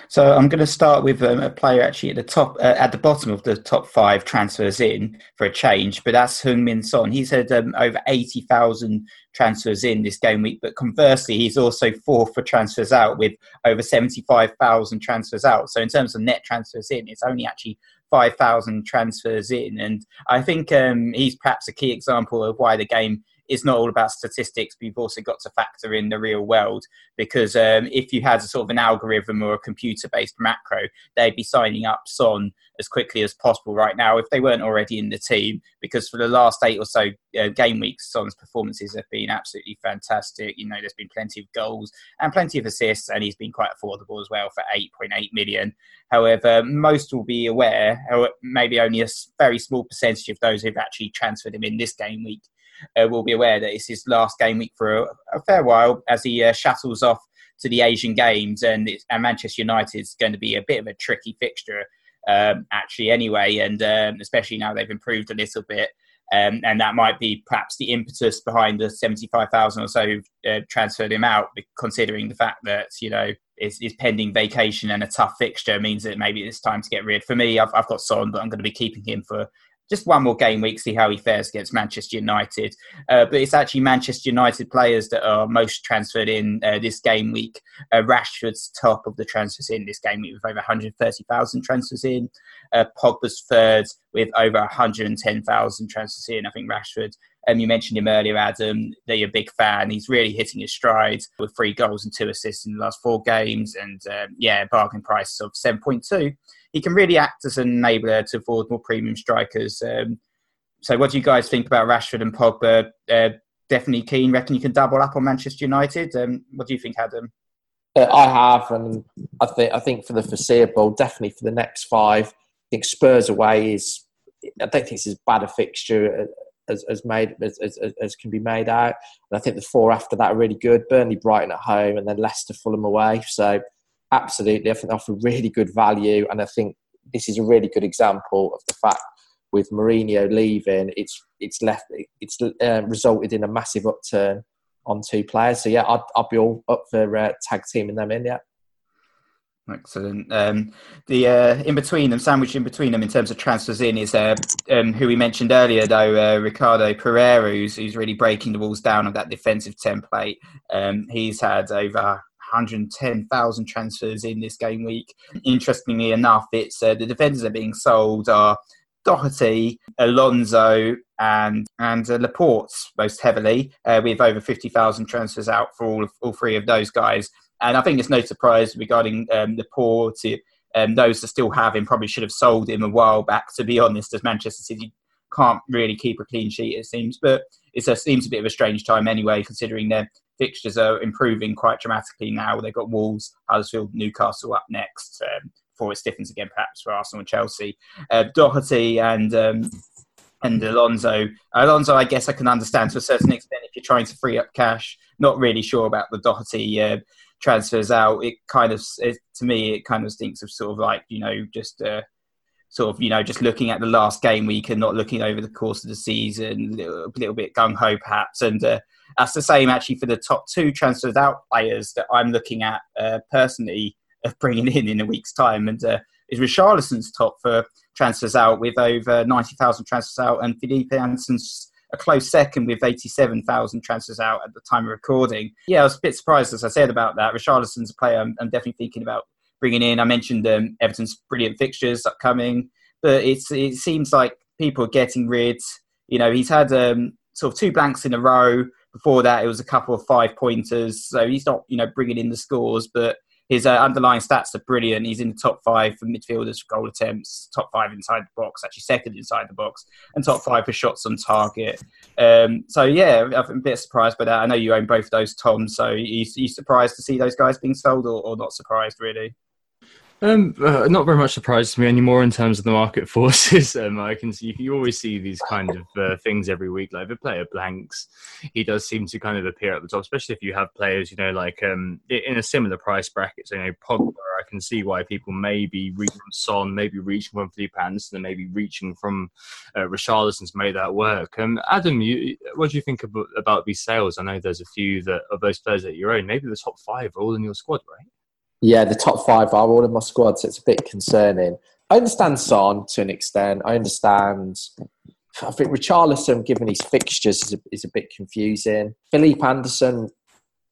So I'm going to start with um, a player actually at the top, uh, at the bottom of the top five transfers in for a change, but that's Heung Min Son. He's had um, over 80,000 transfers in this game week, but conversely, he's also fourth for transfers out with over 75,000 transfers out. So in terms of net transfers in, it's only actually 5,000 transfers in. And I think um, he's perhaps a key example of why the game it's not all about statistics, but you've also got to factor in the real world. Because um, if you had a sort of an algorithm or a computer based macro, they'd be signing up Son as quickly as possible right now if they weren't already in the team. Because for the last eight or so uh, game weeks, Son's performances have been absolutely fantastic. You know, there's been plenty of goals and plenty of assists, and he's been quite affordable as well for 8.8 million. However, most will be aware, or maybe only a very small percentage of those who've actually transferred him in this game week uh, will be aware that it's his last game week for a, a fair while as he uh, shuttles off to the Asian Games, and, and Manchester United is going to be a bit of a tricky fixture. Um, actually, anyway, and um, especially now they've improved a little bit. Um, and that might be perhaps the impetus behind the 75,000 or so uh, transferred him out, considering the fact that, you know, his, pending vacation and a tough fixture means that maybe it's time to get rid. For me, I've, I've got Son, but I'm going to be keeping him for just one more game week, see how he fares against Manchester United. Uh, but it's actually Manchester United players that are most transferred in uh, this game week. Uh, Rashford's top of the transfers in this game week with over 130,000 transfers in. Uh, Pogba's third with over 110,000 transfers in. I think Rashford um, you mentioned him earlier, Adam, that you're a big fan. He's really hitting his stride with three goals and two assists in the last four games. And um, yeah, bargain price of 7.2 he can really act as an enabler to afford more premium strikers. Um, so, what do you guys think about Rashford and Pogba? Uh, definitely keen. Reckon you can double up on Manchester United. Um, what do you think, Adam? Uh, I have, and I think I think for the foreseeable, definitely for the next five. Think Spurs away is. I don't think it's as bad a fixture as, as made as, as, as, can be made out. And I think the four after that are really good. Burnley, Brighton at home, and then Leicester, Fulham away. So absolutely, I think they offer really good value, and I think this is a really good example of the fact with Mourinho leaving, it's it's left it's uh, resulted in a massive upturn on two players. So yeah, I'd, I'd be all up for uh, tag teaming them in. Yeah. Excellent. Um, the uh, in between them, sandwich in between them in terms of transfers in is uh, um, who we mentioned earlier, though uh, Ricardo Pereira, who's, who's really breaking the walls down of that defensive template. Um, he's had over 110,000 transfers in this game week. Interestingly enough, it's uh, the defenders are being sold are Doherty, Alonso, and and uh, Laporte most heavily, uh, with over 50,000 transfers out for all of, all three of those guys. And I think it's no surprise regarding um, Laporte. Um, those that still have him probably should have sold him a while back. To be honest, as Manchester City can't really keep a clean sheet, it seems. But it seems a bit of a strange time anyway, considering their fixtures are improving quite dramatically now. They've got Wolves, Huddersfield, Newcastle up next um, before it stiffens again, perhaps for Arsenal and Chelsea. Uh, Doherty and um, and Alonso. Alonso, I guess I can understand to a certain extent if you're trying to free up cash. Not really sure about the Doherty uh, transfers out. It kind of, it, to me, it kind of stinks of sort of like you know just. Uh, sort of, you know, just looking at the last game week and not looking over the course of the season, a little, little bit gung ho perhaps. And uh, that's the same actually for the top two transfers out players that I'm looking at uh, personally of bringing in in a week's time. And uh, is Richarlison's top for transfers out with over 90,000 transfers out, and Felipe Anderson's a close second with 87,000 transfers out at the time of recording. Yeah, I was a bit surprised, as I said, about that. Richarlison's a player I'm, I'm definitely thinking about bringing in. I mentioned um, Everton's brilliant fixtures upcoming, but it's it seems like people are getting rid. You know, he's had um, sort of two blanks in a row. Before that, it was a couple of five pointers. So he's not, you know, bringing in the scores, but his uh, underlying stats are brilliant. He's in the top five for midfielders for goal attempts, top five inside the box, actually second inside the box, and top five for shots on target. Um, so yeah, I'm a bit surprised by that. I know you own both those, Tom. So you, you surprised to see those guys being sold, or, or not surprised really? Um, uh, not very much surprise to me anymore in terms of the market forces. Um, I can see you always see these kind of uh, things every week. Like the player blanks, he does seem to kind of appear at the top, especially if you have players, you know, like um, in a similar price bracket. So, you know, Pogba, I can see why people may be reaching from Son, maybe reaching from Felipe Anderson, and maybe reaching from uh, Richarlison's made that work. Um, Adam, you, what do you think about, about these sales? I know there's a few that of those players that you own. Maybe the top five are all in your squad, right? Yeah, the top five are all in my squad, so it's a bit concerning. I understand Son to an extent. I understand. I think Richarlison, given his fixtures, is a, is a bit confusing. Felipe Anderson,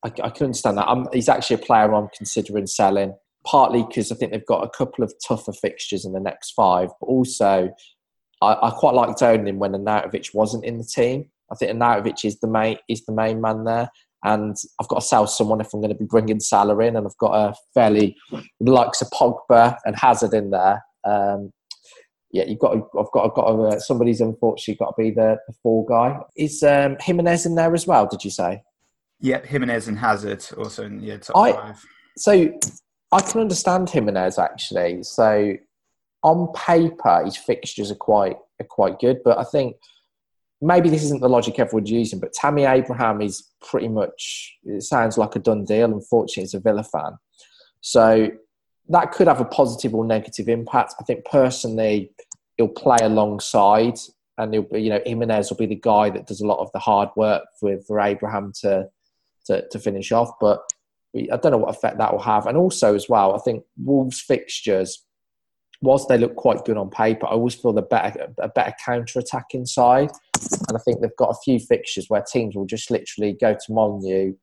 I, I can understand that. I'm, he's actually a player I'm considering selling, partly because I think they've got a couple of tougher fixtures in the next five, but also I, I quite liked owning him when Arnautovic wasn't in the team. I think Arnautovic is the main is the main man there, and I've got to sell someone if I'm going to be bringing Salah in, and I've got a fairly likes of Pogba and Hazard in there. Um, yeah, you've got. To, I've got. I've got. To, uh, somebody's unfortunately got to be the, the fall guy. Is um, Jimenez in there as well? Did you say? Yep, Jimenez and Hazard also in the top I, five. So I can understand Jimenez actually. So on paper, his fixtures are quite are quite good, but I think maybe this isn't the logic everyone's using, but Tammy Abraham is pretty much, it sounds like a done deal. Unfortunately, as a Villa fan. So that could have a positive or negative impact. I think personally, he'll play alongside and he'll be, you know, Jimenez will be the guy that does a lot of the hard work for, for Abraham to, to, to finish off. But I don't know what effect that will have. And also, as well, I think Wolves' fixtures whilst they look quite good on paper, I always feel the better a better counter attacking side. And I think they've got a few fixtures where teams will just literally go to Molineux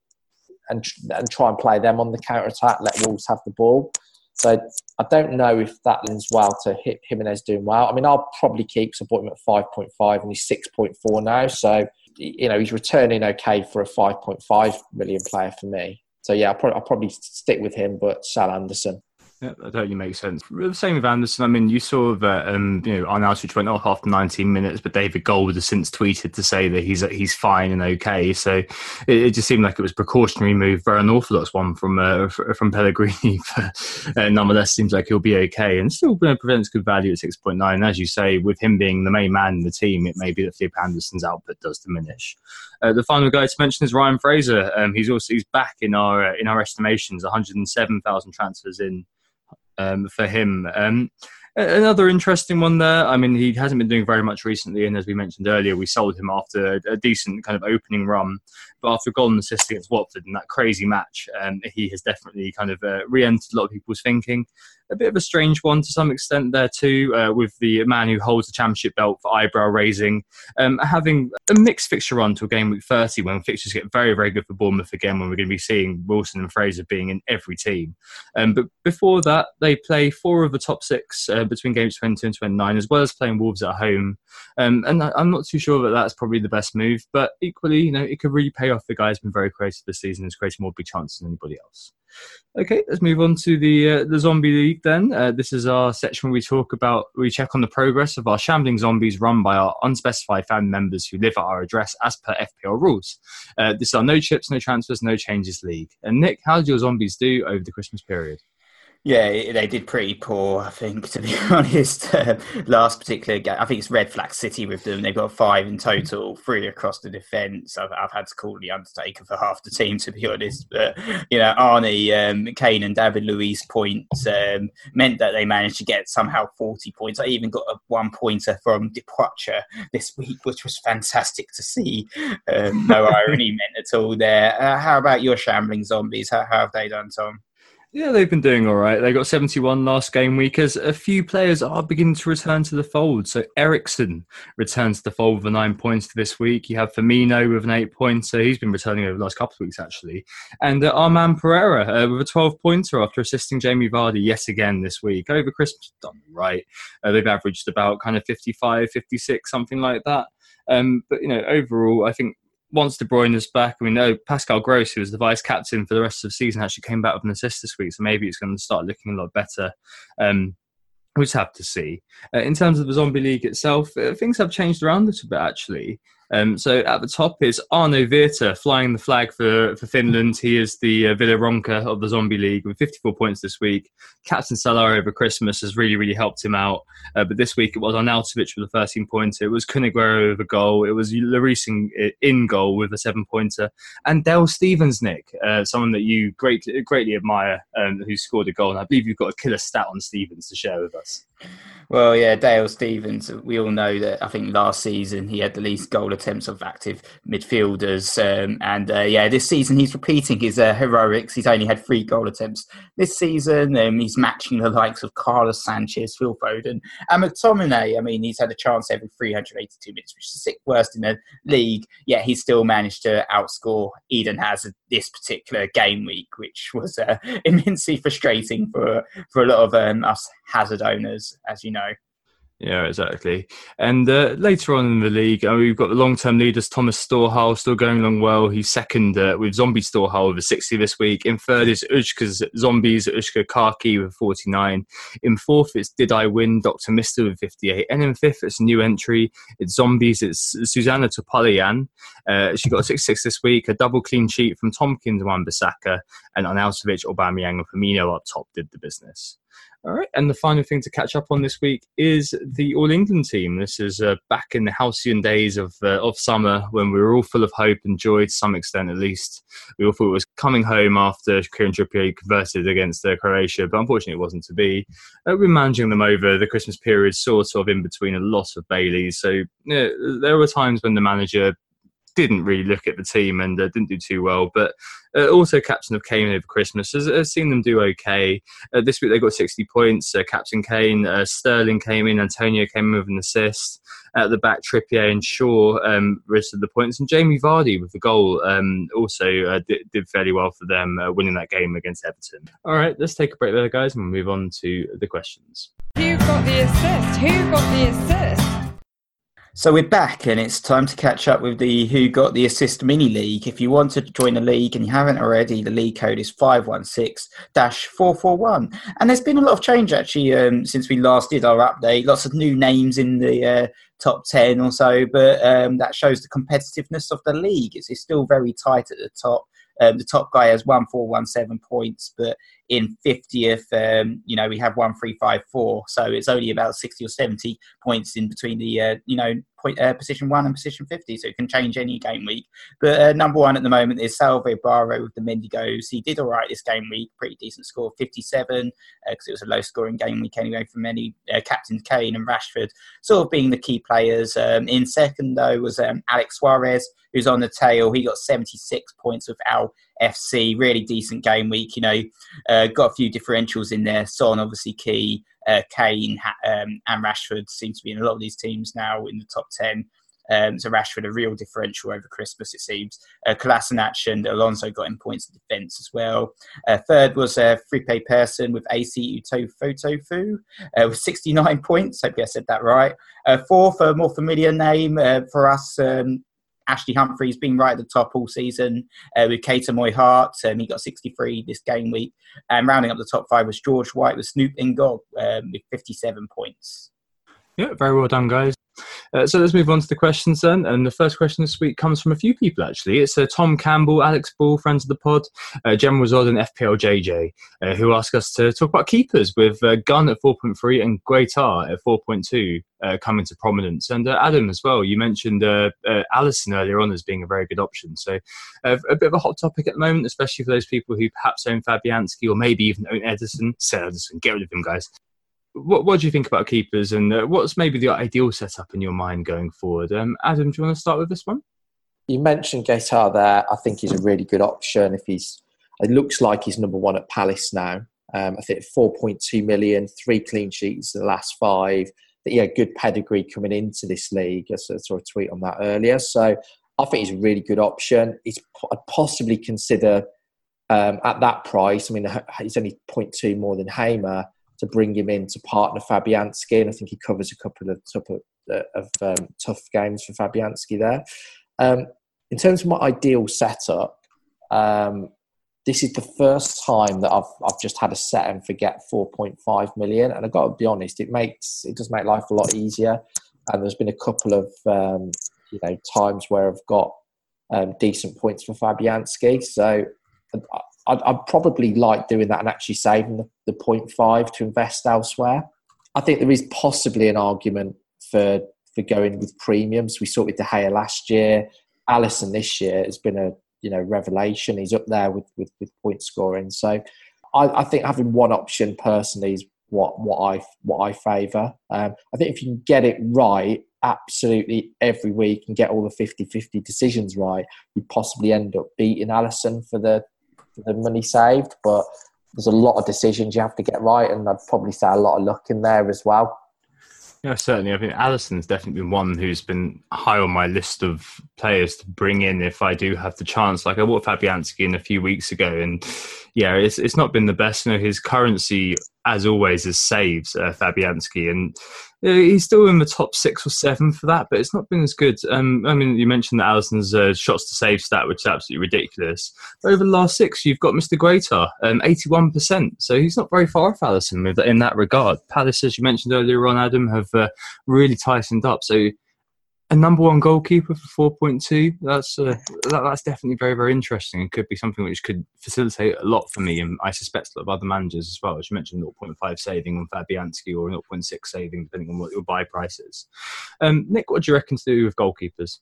and and try and play them on the counter attack, let Wolves have the ball. So I don't know if that lends well to Jimenez doing well. I mean, I'll probably keep. Bought him at five point five, and he's six point four now. So you know he's returning okay for a five point five million player for me. So yeah, I'll I'll probably stick with him, but Sal Anderson. Yeah, that totally makes sense. The same with Anderson. I mean, you saw that um, you know Arnautovic went off after 19 minutes, but David Gold has since tweeted to say that he's he's fine and okay. So it, it just seemed like it was precautionary move, very unorthodox one from uh, from Pellegrini. But uh, nonetheless, seems like he'll be okay and still prevents good value at 6.9. And as you say, with him being the main man in the team, it may be that Felipe Anderson's output does diminish. Uh, the final guy to mention is Ryan Fraser. Um, he's also he's back in our uh, in our estimations, 107,000 transfers in um, for him. Um, another interesting one there. I mean, he hasn't been doing very much recently, and as we mentioned earlier, we sold him after a decent kind of opening run. But after a golden assist against Watford in that crazy match, um, he has definitely kind of uh, re-entered a lot of people's thinking a bit of a strange one to some extent there too, uh, with the man who holds the championship belt for eyebrow raising, um, having a mixed fixture run to game week 30 when fixtures get very, very good for Bournemouth again, when we're going to be seeing Wilson and Fraser being in every team. Um, but before that, they play four of the top six uh, between games 20 and 29, as well as playing Wolves at home. Um, and I'm not too sure that that's probably the best move, but equally, you know, it could really pay off. The guy's been very creative this season, has created more big chances than anybody else. Okay, let's move on to the uh, the zombie league. Then uh, this is our section where we talk about we check on the progress of our shambling zombies run by our unspecified family members who live at our address as per FPL rules. Uh, this is our no chips, no transfers, no changes league. And Nick, how did your zombies do over the Christmas period? Yeah, they did pretty poor, I think, to be honest. Uh, last particular game, I think it's Red Flag City with them. They've got five in total, three across the defence. I've, I've, had to call the Undertaker for half the team, to be honest. But, you know, Arnie, um, Kane, and David Luiz points um, meant that they managed to get somehow 40 points. I even got a one pointer from Departure this week, which was fantastic to see. Um, no irony meant at all there. Uh, how about your shambling zombies? How, how have they done, Tom? Yeah, they've been doing all right. They got 71 last game week as a few players are beginning to return to the fold. So Eriksen returns to the fold with nine points this week. You have Firmino with an eight points. So he's been returning over the last couple of weeks, actually. And uh, Arman Pereira uh, with a 12 pointer after assisting Jamie Vardy yet again this week. Over Christmas, done right. Uh, they've averaged about kind of 55, 56, something like that. Um, but, you know, overall, I think once De Bruyne is back, we know Pascal Gross, who was the vice captain for the rest of the season, actually came back with an assist this week. So maybe it's going to start looking a lot better. Um, we just have to see. Uh, in terms of the zombie league itself, uh, things have changed around a little bit actually. Um, so at the top is Arno Virta flying the flag for, for Finland. He is the uh, Ville Ronka of the Zombie League with 54 points this week. Captain Salah over Christmas has really, really helped him out. Uh, but this week it was Arnautovic with a 13 pointer. It was Cunningham with a goal. It was Lloris in, in, goal with a seven pointer. And Dale Stephens, Nick, uh, someone that you greatly, greatly admire, um, who scored a goal. And I believe you've got a killer stat on Stephens to share with us. Well, yeah, Dale Stephens. We all know that. I think last season he had the least goal attempts of active midfielders, um, and uh, yeah, this season he's repeating his uh, heroics. He's only had three goal attempts this season. Um, he's matching the likes of Carlos Sanchez, Phil Foden, and McTominay. I mean, he's had a chance every 382 minutes, which is the sixth worst in the league. Yet he's still managed to outscore Eden Hazard this particular game week, which was uh, immensely frustrating for for a lot of um, us Hazard owners, as you know. Yeah, exactly. And uh, later on in the league, uh, we've got the long-term leaders Thomas Storhall still going along well. He's second uh, with Zombie Storhall with a 60 this week. In third is Ushka's Zombies, Ushka Kaki with 49. In fourth, it's Did I Win, Dr. Mister with 58. And in fifth, it's new entry. It's Zombies, it's Susanna Topalian. Uh, she got a 66 this week. A double clean sheet from Tomkins, Wan-Bissaka, and Arnautovic, Aubameyang, and Firmino up top did the business. All right, and the final thing to catch up on this week is the All England team. This is uh, back in the halcyon days of uh, of summer when we were all full of hope and joy to some extent, at least. We all thought it was coming home after Kieran Trippier converted against uh, Croatia, but unfortunately it wasn't to be. Uh, we're managing them over the Christmas period, sort of in between a lot of Baileys. So there were times when the manager didn't really look at the team and uh, didn't do too well. But uh, also captain of Kane over Christmas has, has seen them do okay. Uh, this week they got 60 points. Uh, captain Kane, uh, Sterling came in, Antonio came in with an assist. At the back, Trippier and Shaw um, the points, and Jamie Vardy with the goal um, also uh, did, did, fairly well for them, winning that game against Everton. All right, let's take a break there, guys, and we'll move on to the questions. Who got the assist? Who got the assist? So we're back, and it's time to catch up with the Who Got the Assist mini league. If you want to join the league and you haven't already, the league code is 516 441. And there's been a lot of change actually um, since we last did our update. Lots of new names in the uh, top ten or so, but um, that shows the competitiveness of the league. It's, it's still very tight at the top. Um, the top guy has one four one seven points, but in 50th, um, you know, we have one three five four, so it's only about 60 or 70 points in between the, uh, you know, point, uh, position one and position 50, so it can change any game week. But uh, number one at the moment is Salve Barro with the Mendigos. He did all right this game week, pretty decent score, 57, because uh, it was a low scoring game week anyway for many. Uh, Captain Kane and Rashford sort of being the key players. Um, in second, though, was um, Alex Suarez, who's on the tail. He got 76 points with Al FC. Really decent game week. You know, uh, got a few differentials in there. Son, obviously, key. Uh, Kane um, and Rashford seem to be in a lot of these teams now in the top 10. Um, so Rashford a real differential over Christmas, it seems. Uh, Kolasinac and Alonso got in points of defence as well. Uh, third was uh, Fripe Persson with AC Uto Fotofu uh, with 69 points. Hope I said that right. Uh, fourth, a more familiar name uh, for us, um, Ashley Humphrey's been right at the top all season uh, with Keita Moyhart. Um, he got 63 this game week. And rounding up the top five was George White with Snoop Ngog um, with 57 points. Yeah, very well done, guys. Uh, so let's move on to the questions then. And the first question this week comes from a few people actually. It's uh, Tom Campbell, Alex Ball, friends of the pod, uh, Gemma Rosod, and FPL JJ, uh, who ask us to talk about keepers with uh, Gunn at 4.3 and Guaita at 4.2 uh, coming to prominence. And uh, Adam as well, you mentioned Alisson earlier on as being a very good option. So a bit of a hot topic at the moment, especially for those people who perhaps own Fabianski or maybe even own Ederson. Sell Ederson, get rid of him, guys what, what do you think about keepers and uh, what's maybe the ideal setup in your mind going forward? Um, Adam, do you want to start with this one? You mentioned Guaita there. I think he's a really good option if he's. It looks like he's number one at Palace now. Um, I think 4.2 million, three clean sheets in the last five. Yeah, good pedigree coming into this league. I saw a tweet on that earlier. So I think he's a really good option. He's I'd possibly consider um, at that price. I mean, he's only 0.2 more than Hamer to bring him in to partner Fabianski, and I think he covers a couple of tough, uh, of um, tough games for Fabianski there. Um, in terms of my ideal setup, um, this is the first time that I've I've just had a set and forget 4.5 million, and I've got to be honest, it makes it does make life a lot easier. And there's been a couple of um, you know times where I've got um, decent points for Fabianski. So I'd, I'd, probably like doing that and actually saving the, the 0.5 to invest elsewhere. I think there is possibly an argument for for going with premiums. We saw it De Gea last year. Alisson this year has been a you know revelation. He's up there with with, with point scoring. So I, I, think having one option personally is what what I what I favour. Um, I think if you can get it right absolutely every week and get all the 50-50 decisions right, you possibly end up beating Alisson for the the money saved. But there's a lot of decisions you have to get right, and I'd probably say a lot of luck in there as well. Yeah, certainly. I think Alisson's definitely been one who's been high on my list of players to bring in if I do have the chance. Like I bought Fabianski in a few weeks ago, and yeah, it's it's not been the best. You know, his currency, as always, is saves uh, Fabianski, and uh, he's still in the top six or seven for that, but it's not been as good. Um, I mean, you mentioned that Alisson's uh, shots to save stat, which is absolutely ridiculous. But over the last six, you've got Mr. Guaita, um, 81%. So he's not very far off Alisson in that regard. Palace, as you mentioned earlier on, Adam, have uh, really tightened up. So a number one goalkeeper for 4.2 that's uh, that, that's definitely very very interesting and could be something which could facilitate a lot for me and i suspect a lot of other managers as well. As you mentioned 0.5 saving on fabianski or 0.6 saving depending on what your buy price is. Um, nick what do you reckon to do with goalkeepers?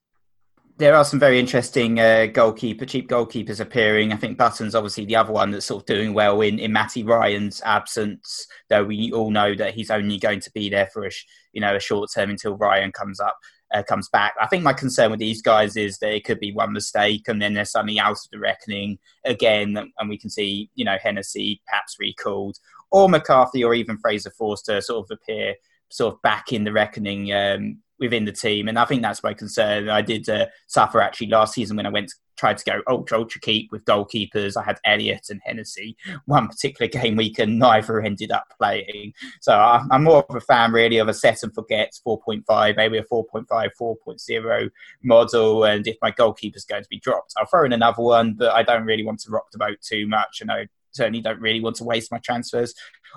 There are some very interesting uh, goalkeeper, cheap goalkeepers appearing. I think Button's obviously the other one that's sort of doing well in, in Matty Ryan's absence, though we all know that he's only going to be there for a, you know, a short term until Ryan comes up uh, comes back. I think my concern with these guys is that it could be one mistake and then they're suddenly out of the reckoning again, and we can see you know Hennessy perhaps recalled, or McCarthy, or even Fraser Forster sort of appear sort of back in the reckoning um, within the team. And I think that's my concern. I did uh, suffer actually last season when I went to, tried to go ultra ultra keep with goalkeepers. I had Elliot and Hennessy one particular game week, and neither ended up playing. So I'm more of a fan really of a set and forget 4.5, maybe a 4.5, 4.0 model. And if my goalkeeper's going to be dropped, I'll throw in another one, but I don't really want to rock the boat too much. And I certainly don't really want to waste my transfers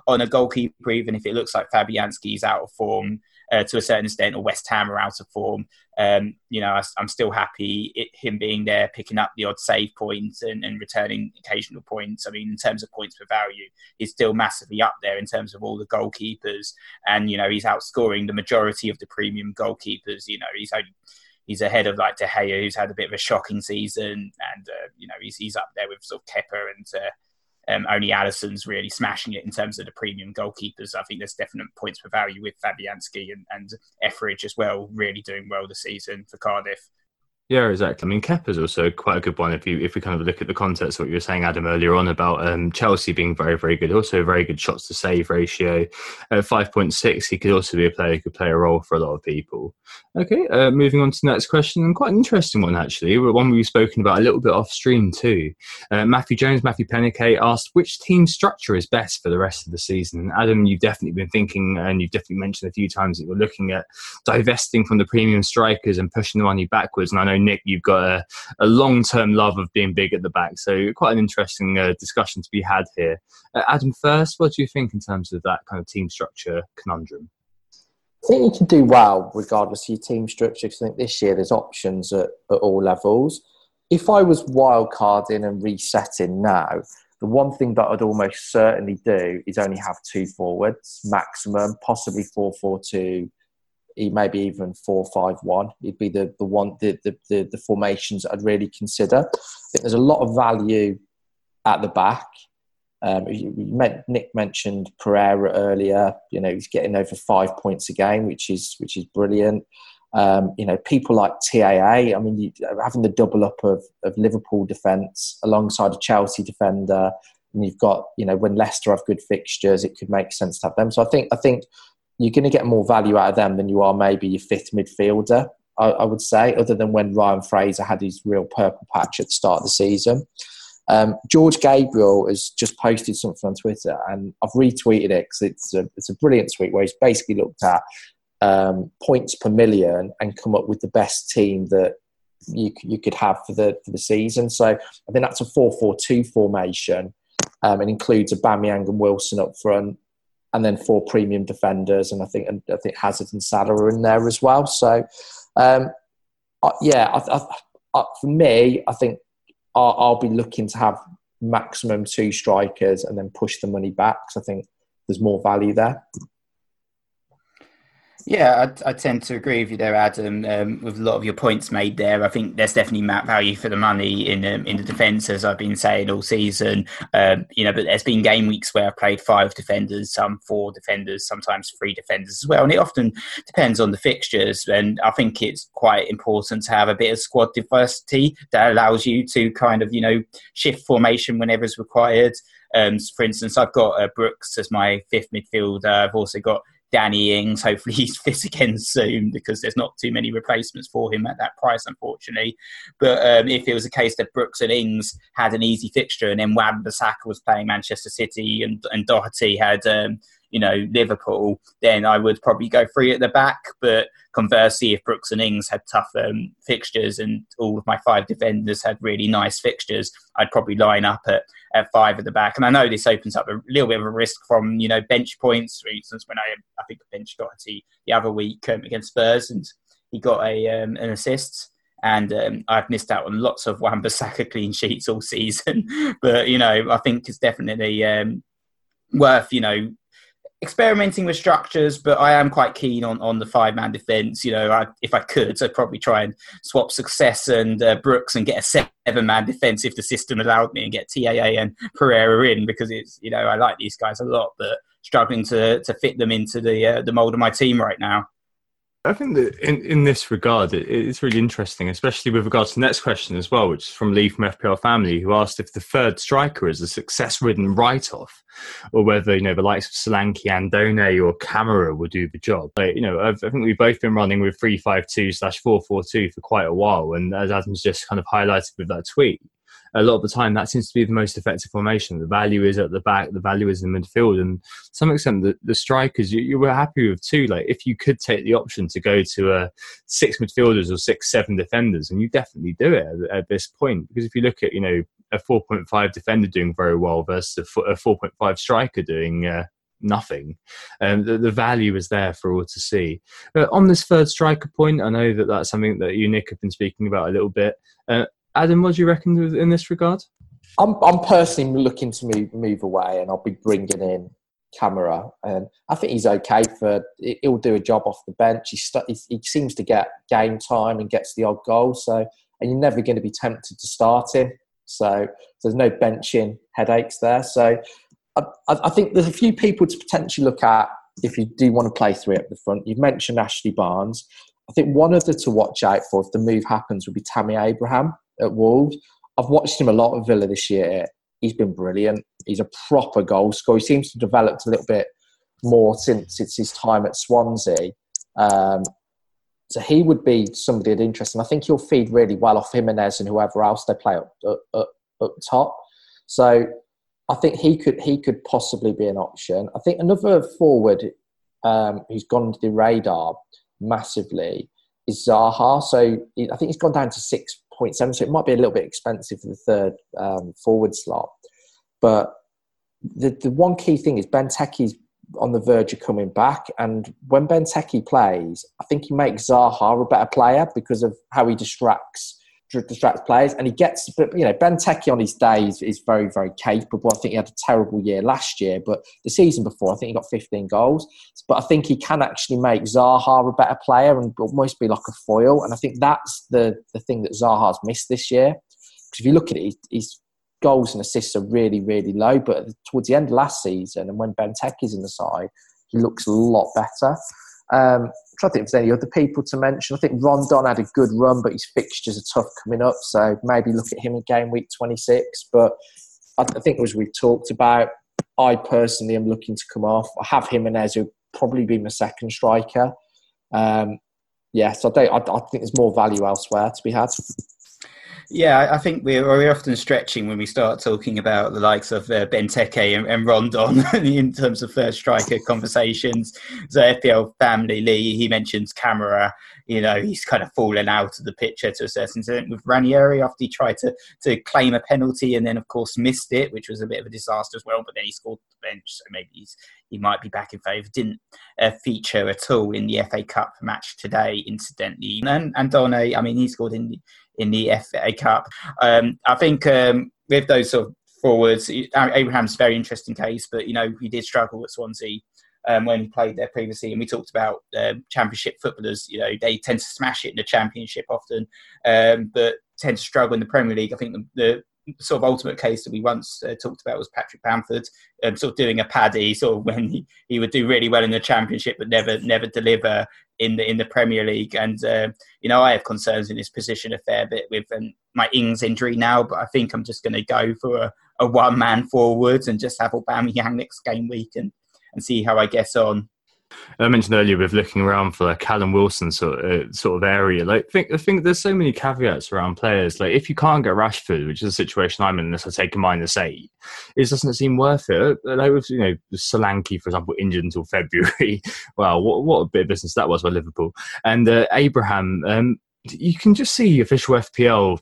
on a goalkeeper, even if it looks like Fabianski's out of form uh, to a certain extent, or West Ham are out of form. Um, you know, I, am still happy it, him being there, picking up the odd save points and, and, returning occasional points. I mean, in terms of points per value, he's still massively up there in terms of all the goalkeepers, and you know, he's outscoring the majority of the premium goalkeepers. You know, he's only he's ahead of like De Gea, who's had a bit of a shocking season, and uh, you know he's he's up there with sort of Kepa and uh, um, only Alisson's really smashing it in terms of the premium goalkeepers. I think there's definite points for value with Fabianski and, and Etheridge as well, really doing well this season for Cardiff. Yeah, exactly. I mean, Kepa's also quite a good one if you if we kind of look at the context of what you were saying, Adam, earlier on about um, Chelsea being very, very good. Also, very good shots to save ratio. At 5.6, he could also be a player who could play a role for a lot of people. Okay, uh, moving on to the next question, and quite an interesting one, actually. One we've spoken about a little bit off stream, too. Uh, Matthew Jones, Matthew Pennick asked, which team structure is best for the rest of the season? Adam, you've definitely been thinking, and you've definitely mentioned a few times that you're looking at divesting from the premium strikers and pushing the money backwards. And I know Nick, you've got a, a long term love of being big at the back. So, quite an interesting uh, discussion to be had here. Uh, Adam, first, what do you think in terms of that kind of team structure conundrum? I think you can do well regardless of your team structure because I think this year there's options at, at all levels. If I was wildcarding and resetting now, the one thing that I'd almost certainly do is only have two forwards maximum, possibly 4 4 2, he maybe even four five one. He'd be the the one the the, the, the formations I'd really consider. there's a lot of value at the back. Um, you, you meant, Nick mentioned Pereira earlier. You know he's getting over five points a game, which is which is brilliant. Um, you know people like TAA. I mean, you, having the double up of, of Liverpool defence alongside a Chelsea defender, and you've got you know when Leicester have good fixtures, it could make sense to have them. So I think I think you're going to get more value out of them than you are maybe your fifth midfielder, I, I would say, other than when Ryan Fraser had his real purple patch at the start of the season. Um, George Gabriel has just posted something on Twitter, and I've retweeted it because it's a, it's a brilliant tweet where he's basically looked at um, points per million and come up with the best team that you you could have for the for the season. So I think that's a four four two formation. Um, it includes Aubameyang and Wilson up front, and then four premium defenders, and I think and I think Hazard and Salah are in there as well. So um, yeah, I, I, for me, I think I'll, I'll, be looking to have maximum two strikers and then push the money back. Because I think there's more value there. Yeah, I, I, tend to agree with you there, Adam. Um, with a lot of your points made there, I think there's definitely map value for the money in um, in the defence, as I've been saying all season. Um, you know, but there's been game weeks where I've played five defenders, some four defenders, sometimes three defenders as well, and it often depends on the fixtures. And I think it's quite important to have a bit of squad diversity that allows you to kind of you know shift formation whenever it's required. Um, for instance, I've got uh, Brooks as my fifth midfielder. I've also got Danny Ings. Hopefully, he's fit again soon because there's not too many replacements for him at that price, unfortunately. But um, if it was a case that Brooks and Ings had an easy fixture and then Wan-Bissaka was playing Manchester City and, and Doherty had um, you know, Liverpool, then I would probably go three at the back. But conversely, if Brooks and Ings had tough um, fixtures and all of my five defenders had really nice fixtures, I'd probably line up at, at five at the back. And I know this opens up a little bit of a risk from, you know, bench points. For instance, when I, I think bench Doherty the other week um, against Spurs and he got a um, an assist and um, I've missed out on lots of Wan-Bissaka clean sheets all season. but you know, I think it's definitely um, worth you know experimenting with structures, but I am quite keen on, on the five man defence. You know, I, if I could, I'd probably try and swap Success and uh, Brooks and get a seven man defence if the system allowed me and get TAA and Pereira in because it's, you know, I like these guys a lot, but struggling to, to fit them into the, uh, the mould of my team right now. I think that in, in this regard, it, it's really interesting, especially with regards to the next question as well, which is from Lee from FPL Family, who asked if the third striker is a success ridden write off or whether, you know, the likes of Solanke, Andone or Kamara will do the job. But, you know, I've, I think we've both been running with 352 slash 442 for quite a while. And as Adam's just kind of highlighted with that tweet, a lot of the time that seems to be the most effective formation. The value is at the back, the value is in the midfield, and to some extent the, the strikers you, you were happy with too. Like if you could take the option to go to uh, six midfielders or six seven defenders, and you definitely do it at, at this point because if you look at you know a 4.5 defender doing very well versus a, a 4.5 striker doing uh, nothing. Um, the, the, value is there for all to see. Uh, on this third striker point, I know that that's something that you, Nick, have been speaking about a little bit. Uh, Adam, what do you reckon in this regard? I'm, I'm personally looking to move, move away, and I'll be bringing in Kamara, and I think he's okay for. He'll do a job off the bench. He, st- he seems to get game time and gets the odd goal. So, and you're never going to be tempted to start him. So, there's no benching headaches there. So, I, I think there's a few people to potentially look at if you do want to play three up the front. You've mentioned Ashley Barnes. I think one of the to watch out for if the move happens would be Tammy Abraham at Wolves. I've watched him a lot at Villa this year. He's been brilliant. He's a proper goal scorer. He seems to have developed a little bit more since it's his time at Swansea. Um, so he would be somebody of interest, and I think he'll feed really well off Jimenez and whoever else they play up, up, up, up top. So I think he could he could possibly be an option. I think another forward um, who's gone under the radar massively is Zaha. So I think he's gone down to six 0.7, so it might be a little bit expensive for the third um, forward slot. But the, the one key thing is Benteke's on the verge of coming back. And when Benteke plays, I think he makes Zaha a better player because of how he distracts distracts players, and he gets. But you know, Benteke on his days is very, very capable. I think he had a terrible year last year, but the season before, I think he got 15 goals. But I think he can actually make Zaha a better player and almost be like a foil. And I think that's the the thing that Zaha's missed this year. Because if you look at it, his goals and assists are really, really low. But towards the end of last season, and when Benteke's in the side, he looks a lot better. Um, trying to think there's any other people to mention. I think Rondon had a good run, but his fixtures are tough coming up. So maybe look at him in game week 26. But I, think as we've talked about, I personally am looking to come off. I have him and Ezu probably be my second striker. Um, yeah, so I, I, I think there's more value elsewhere to be had. Yeah, I think we're, we're often stretching when we start talking about the likes of uh, Benteke and, and Rondon in terms of first striker conversations. So FPL family, Lee, he mentions Kamara. You know, he's kind of fallen out of the picture to a certain extent with Ranieri after he tried to, to claim a penalty and then, of course, missed it, which was a bit of a disaster as well. But then he scored the bench, so maybe he's he might be back in favour. Didn't uh, feature at all in the FA Cup match today, incidentally. And Andone, I mean, he scored in in the FA Cup. Um, I think um, with those sort of forwards, Abraham's very interesting case, but you know he did struggle at Swansea. Um, when he played there previously, and we talked about uh, championship footballers. You know, they tend to smash it in the championship often, um, but tend to struggle in the Premier League. I think the, the sort of ultimate case that we once uh, talked about was Patrick Bamford, um, sort of doing a paddy, sort of when he, he would do really well in the Championship but never never deliver in the in the Premier League. And uh, you know, I have concerns in this position a fair bit with um, my Ings injury now, but I think I'm just going to go for a, a one man forwards and just have Aubameyang next game week and and see how I get on. I mentioned earlier with looking around for like Callum Wilson sort of, uh, sort of area. Like, think, I think there's so many caveats around players. Like, if you can't get Rashford, which is a situation I'm in, unless I take a minus eight, it doesn't seem worth it. Like with you know Solanke, for example, injured until February. wow, what what a bit of business that was by Liverpool and uh, Abraham. Um, you can just see official FPL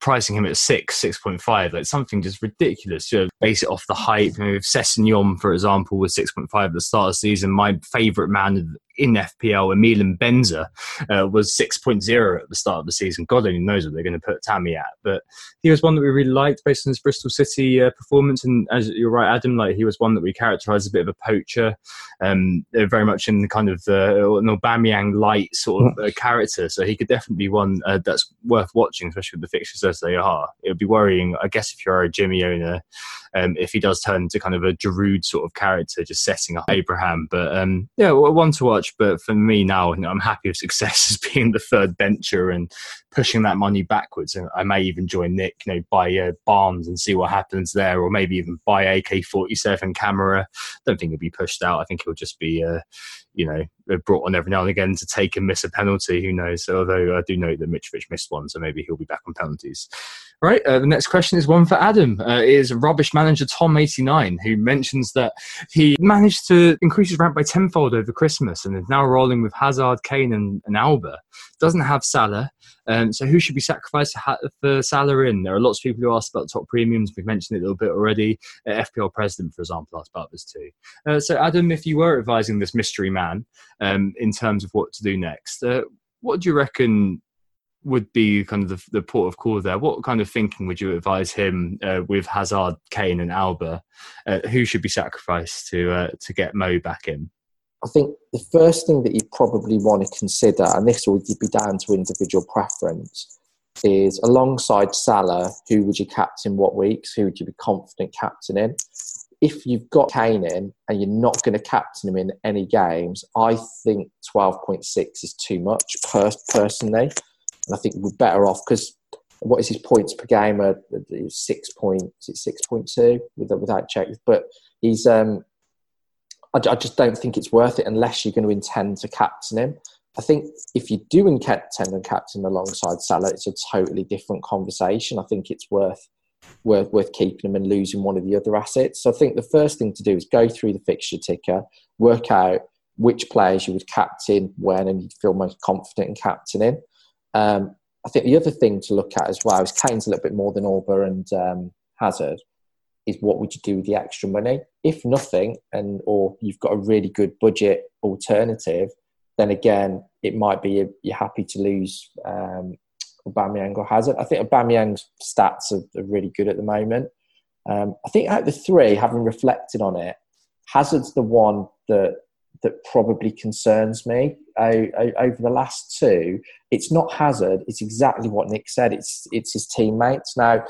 pricing him at six, six point five, like something just ridiculous. You know, base it off the hype. You know, if Sessegnon, for example, was six point five at the start of the season, my favourite man in FPL, Emilian Benzer, uh, was 6.0 at the start of the season. God only knows what they're going to put Tammy at. But he was one that we really liked based on his Bristol City uh, performance. And as you're right, Adam, like he was one that we characterised as a bit of a poacher. Um, very much in the kind of uh, an Aubameyang light sort of uh, character. So he could definitely be one uh, that's worth watching, especially with the fixtures as they are. It would be worrying, I guess, if you're a Jimmy owner, um, if he does turn into kind of a Giroud sort of character, just setting up Abraham. But um, yeah, one to watch. But for me now, I'm happy with success as being the third bencher and pushing that money backwards. And I may even join Nick, you know, buy uh, Barnes and see what happens there, or maybe even buy AK-47 Kamara. Don't think he'll be pushed out. I think he'll just be, uh, you know, brought on every now and again to take and miss a penalty. Who knows? Although I do know that Mitrovic missed one, so maybe he'll be back on penalties. Right. Uh, the next question is one for Adam. Uh, is rubbish manager Tom89, who mentions that he managed to increase his rank by tenfold over Christmas and is now rolling with Hazard, Kane, and, and Auba. Doesn't have Salah. Um, so who should be sacrificed for Salah in? There are lots of people who asked about top premiums. We've mentioned it a little bit already. Uh, FPL president, for example, asked about this too. Uh, so Adam, if you were advising this mystery man um, in terms of what to do next, uh, what do you reckon would be kind of the, the, port of call there. What kind of thinking would you advise him uh, with Hazard, Kane, and Auba? Uh, who should be sacrificed to uh, to get Mo back in? I think the first thing that you probably want to consider, and this would be down to individual preference, is alongside Salah, who would you captain what weeks? Who would you be confident captaining? If you've got Kane in and you're not going to captain him in any games, I think 12.6 is too much personally. And I think we're better off because what is his points per game? Uh, six point, is it six point two without, without check? But he's, um, I, I, just don't think it's worth it unless you're going to intend to captain him. I think if you do intend to captain alongside Salah, it's a totally different conversation. I think it's worth worth worth keeping them and losing one of the other assets. So I think the first thing to do is go through the fixture ticker, work out which players you would captain when, and you feel most confident in captaining. Um, I think the other thing to look at as well is Kane's a little bit more than Auba and um, Hazard. Is what would you do with the extra money? If nothing, and or you've got a really good budget alternative, then again, it might be you're happy to lose um, Aubameyang or Hazard. I think Aubameyang's stats are, are really good at the moment. Um, I think out of the three, having reflected on it, Hazard's the one that that probably concerns me over the last two. It's not Hazard. It's exactly what Nick said. It's it's his teammates. Now,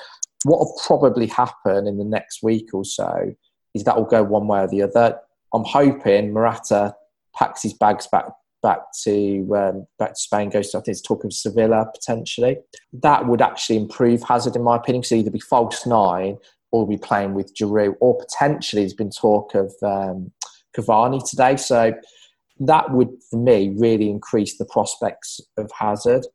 what will probably happen in the next week or so is that will go one way or the other. I'm hoping Morata packs his bags back back to um, back to Spain, goes to I think it's talk of Sevilla potentially. That would actually improve Hazard in my opinion. So either be false nine or be playing with Giroud, or potentially there's been talk of um, Cavani today. So that would, for me, really increase the prospects of Hazard.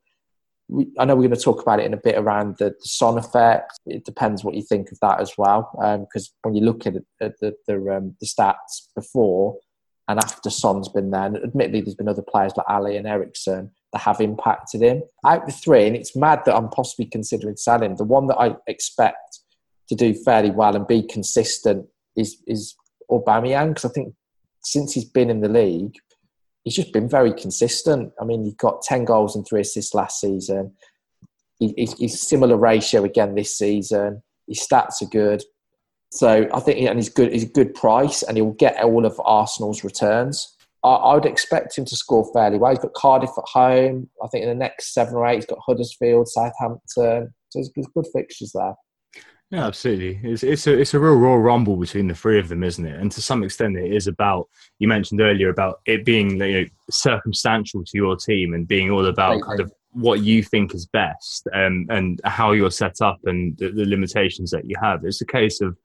We, I know we're going to talk about it in a bit around the, the Son effect. It depends what you think of that as well, because um, when you look at, at the the, um, the, stats before and after Son's been there, and admittedly there's been other players like Alli and Eriksen that have impacted him. Out the three, and it's mad that I'm possibly considering selling. The one that I expect to do fairly well and be consistent is is Aubameyang because I think since he's been in the league, he's just been very consistent. I mean, he got 10 goals and three assists last season. He, he's, he's similar ratio again this season. His stats are good. So I think, and he's good. He's a good price, and he'll get all of Arsenal's returns. I, I, would expect him to score fairly well. He's got Cardiff at home. I think in the next seven or eight, he's got Huddersfield, Southampton. So there's, there's good fixtures there. Yeah, absolutely. It's it's a it's a real raw rumble between the three of them, isn't it? And to some extent, it is about you mentioned earlier about it being you know, circumstantial to your team and being all about kind of what you think is best um, and how you're set up and the, the limitations that you have. It's a case of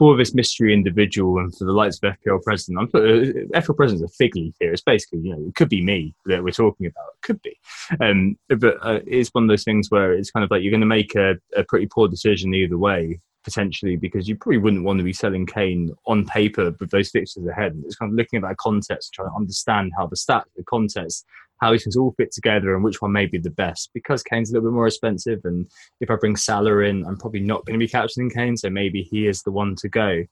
for this mystery individual and for the likes of FPL president, I'm uh, FPL president's a fig leaf here. It's basically, you know, it could be me that we're talking about. It could be. Um, but uh, it's one of those things where it's kind of like you're going to make a, a pretty poor decision either way potentially because you probably wouldn't want to be selling Kane on paper with those fixtures ahead. It's kind of looking at that context, trying to understand how the stats, the context, how these things all fit together and which one may be the best. Because Kane's a little bit more expensive, and if I bring Salah in, I'm probably not going to be captaining Kane, so maybe he is the one to go.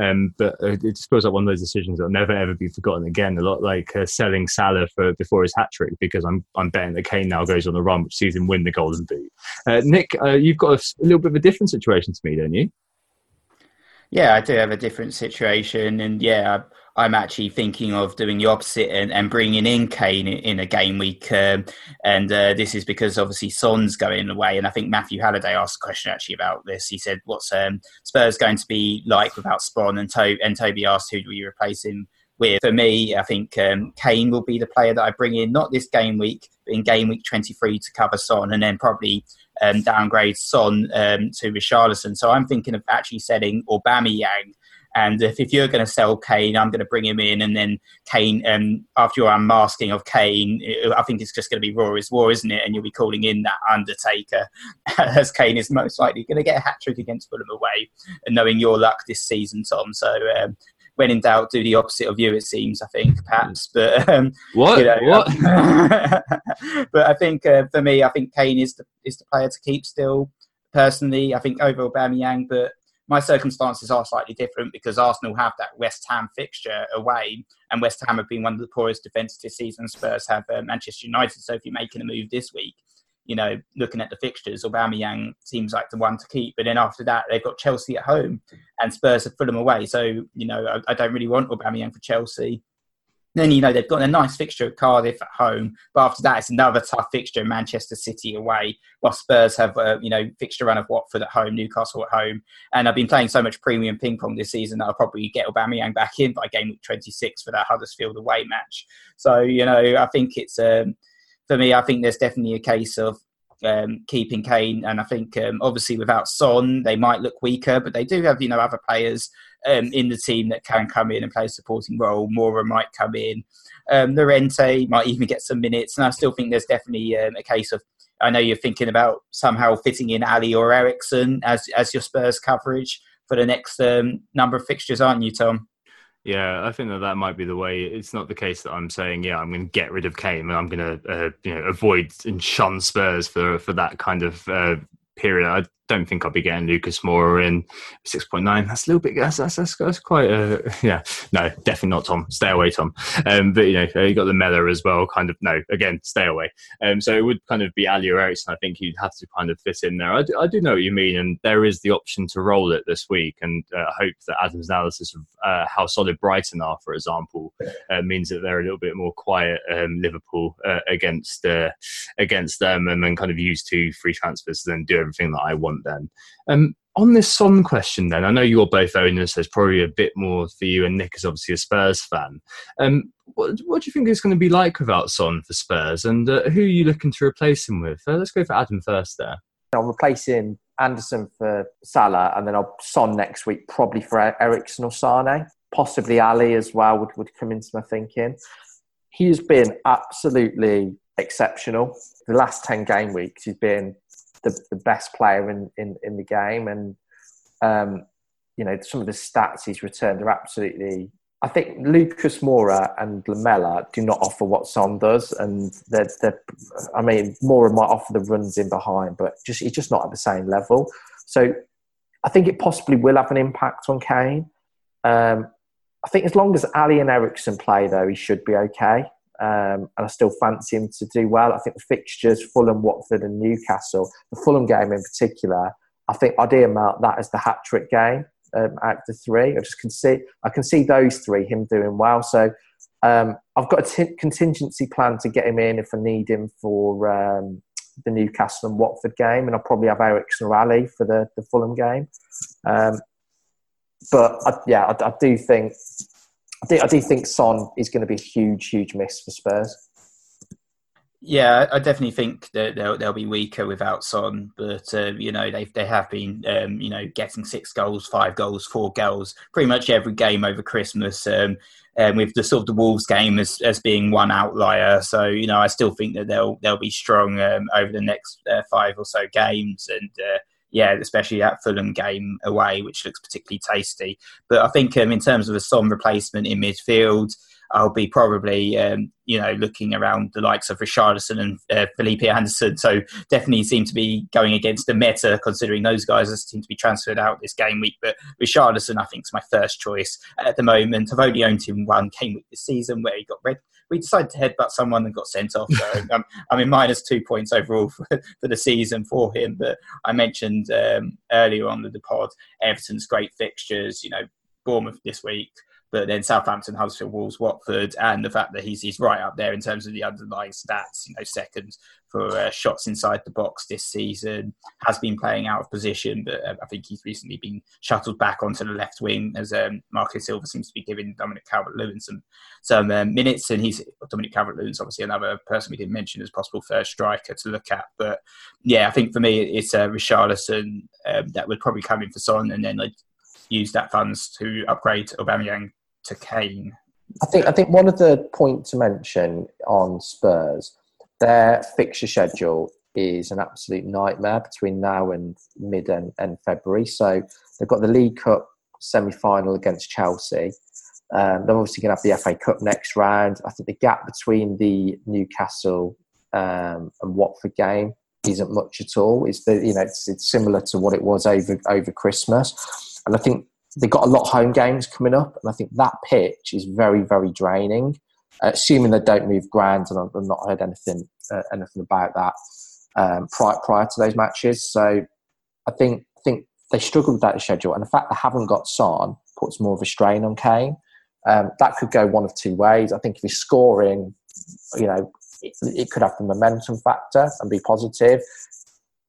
Um, but uh, it just feels like one of those decisions that'll never ever be forgotten again. A lot like uh, selling Salah for before his hat trick because I'm I'm betting that Kane now goes on the run, which sees him win the Golden Boot. Uh, Nick, uh, you've got a, a little bit of a different situation to me, don't you? Yeah, I do have a different situation, and yeah, I'm actually thinking of doing the opposite and, and bringing in Kane in, a game week. Um, and uh, this is because obviously Son's going away. And I think Matthew Halliday asked a question actually about this. He said, What's um, Spurs going to be like without Son? And, to- and Toby asked, Who do we replace him with? For me, I think um, Kane will be the player that I bring in, not this game week, but in game week 23 to cover Son and then probably um, downgrade Son um, to Richarlison. So I'm thinking of actually setting Aubameyang and if, if you're going to sell Kane, I'm going to bring him in, and then Kane, um, after your unmasking of Kane, I think it's just going to be Raw is War, isn't it? And you'll be calling in that Undertaker, as Kane is most likely going to get a hat trick against Fulham away, and knowing your luck this season, Tom. So um, when in doubt, do the opposite of you. It seems, I think, perhaps. But um, what? You know, what? but I think uh, for me, I think Kane is the is the player to keep still. Personally, I think over Aubameyang, but my circumstances are slightly different because Arsenal have that West Ham fixture away, and West Ham have been one of the poorest defences this season. Spurs have uh, Manchester United, so if you're making a move this week, you know, looking at the fixtures, Aubameyang seems like the one to keep. But then after that, they've got Chelsea at home, and Spurs have Fulham away. So you know, I, I don't really want Aubameyang for Chelsea. Then you know they've got a nice fixture of Cardiff at home, but after that it's another tough fixture: Manchester City away. While Spurs have a you know fixture run of Watford at home, Newcastle at home, and I've been playing so much premium ping pong this season that I'll probably get Aubameyang back in by game week 26 for that Huddersfield away match. So you know I think it's um, for me. I think there's definitely a case of um, keeping Kane, and I think um, obviously without Son, they might look weaker, but they do have you know other players um, in the team that can come in and play a supporting role. Moura might come in, um, Llorente might even get some minutes, and I still think there's definitely um, a case of. I know you're thinking about somehow fitting in Alli or Eriksen as as your Spurs coverage for the next um, number of fixtures, aren't you, Tom? Yeah, I think that that might be the way. It's not the case that I'm saying, yeah, I'm going to get rid of Kane and I'm going to, uh, you know, avoid and shun Spurs for for that kind of uh, period. I don't think I'll be getting Lucas Moura in 6.9. That's a little bit, that's, that's, that's, that's quite a, yeah, no, definitely not Tom. Stay away, Tom. Um, but, you know, you got Lamela as well, kind of, no, again, stay away. Um, so it would kind of be Alli or Eriksen. I think you'd have to kind of fit in there. I do, I do know what you mean. And there is the option to roll it this week. And uh, I hope that Adam's analysis of uh, how solid Brighton are, for example, uh, means that they're a little bit more quiet, um, Liverpool, uh, against, uh, against them and then kind of use two free transfers to then do everything that I want then. Um, on this Son question, then I know you're both owners. There's probably a bit more for you, and Nick is obviously a Spurs fan. Um, what, what, do you think it's going to be like without Son for Spurs, and uh, who are you looking to replace him with? Uh, let's go for Adam first. There, I'm replacing Anderson for Salah, and then I'll Son next week, probably for Eriksen or Sane. Possibly Alli as well would, would come into my thinking. He's been absolutely exceptional. The last 10 game weeks, he's been the, the best player in, in, in the game. And, um, you know, some of the stats he's returned are absolutely. I think Lucas Moura and Lamela do not offer what Son does, and they're, they're, I mean, Moura might offer the runs in behind, but just he's just not at the same level. So I think it possibly will have an impact on Kane. Um, I think as long as Alli and Eriksen play, though, he should be okay. Um, and I still fancy him to do well. I think the fixtures, Fulham, Watford, and Newcastle, the Fulham game in particular, I think I'd earmark that as the hat trick game um, out the three. I just can see I can see those three him doing well. So um, I've got a t- contingency plan to get him in if I need him for um, the Newcastle and Watford game, and I'll probably have Eriksen or Alli for the, the Fulham game. Um, but I, yeah, I, I, do think I do, I do think Son is going to be a huge, huge miss for Spurs. Yeah, I definitely think that they'll, they'll be weaker without Son, but uh, you know they they have been um, you know getting six goals, five goals, four goals, pretty much every game over Christmas. Um, um, with the sort of the Wolves game as, as being one outlier, so you know I still think that they'll they'll be strong um, over the next uh, five or so games, and uh, yeah, especially that Fulham game away, which looks particularly tasty. But I think um, in terms of a Son replacement in midfield. I'll be probably um, you know looking around the likes of Richarlison and uh, Felipe Anderson. So definitely seem to be going against the meta, considering those guys seem to be transferred out this game week. But Richarlison, I think, is my first choice at the moment. I've only owned him one game week this season where he got red. We decided to headbutt someone and got sent off. So I'm, I'm in minus two points overall for, for, the season for him. But I mentioned um, earlier on the pod, Everton's great fixtures. You know, Bournemouth this week but then Southampton, Huddersfield, Wolves, Watford, and the fact that he's he's right up there in terms of the underlying stats. You know, second for uh, shots inside the box this season, has been playing out of position, but uh, I think he's recently been shuttled back onto the left wing as um, Marco Silva seems to be giving Dominic Calvert-Lewin some some um, minutes, and he's Dominic Calvert-Lewin's obviously another person we didn't mention as possible first striker to look at. But yeah, I think for me it's uh, Richarlison um, that would probably come in for Son, and then like use that funds to upgrade Aubameyang to Kane. I think I think one of the points to mention on Spurs, their fixture schedule is an absolute nightmare between now and mid and, and February. So they've got the League Cup semi final against Chelsea. Um, they're obviously going to have the FA Cup next round. I think the gap between the Newcastle um, and Watford game isn't much at all. It's the you know it's, it's similar to what it was over over Christmas. And I think they've got a lot of home games coming up, and I think that pitch is very, very draining. Uh, assuming they don't move ground, and I've, not heard anything uh, anything about that um, prior, prior to those matches. So I think I think they struggle with that schedule, and the fact they haven't got Son puts more of a strain on Kane. Um, that could go one of two ways. I think if he's scoring, you know, it, it could have the momentum factor and be positive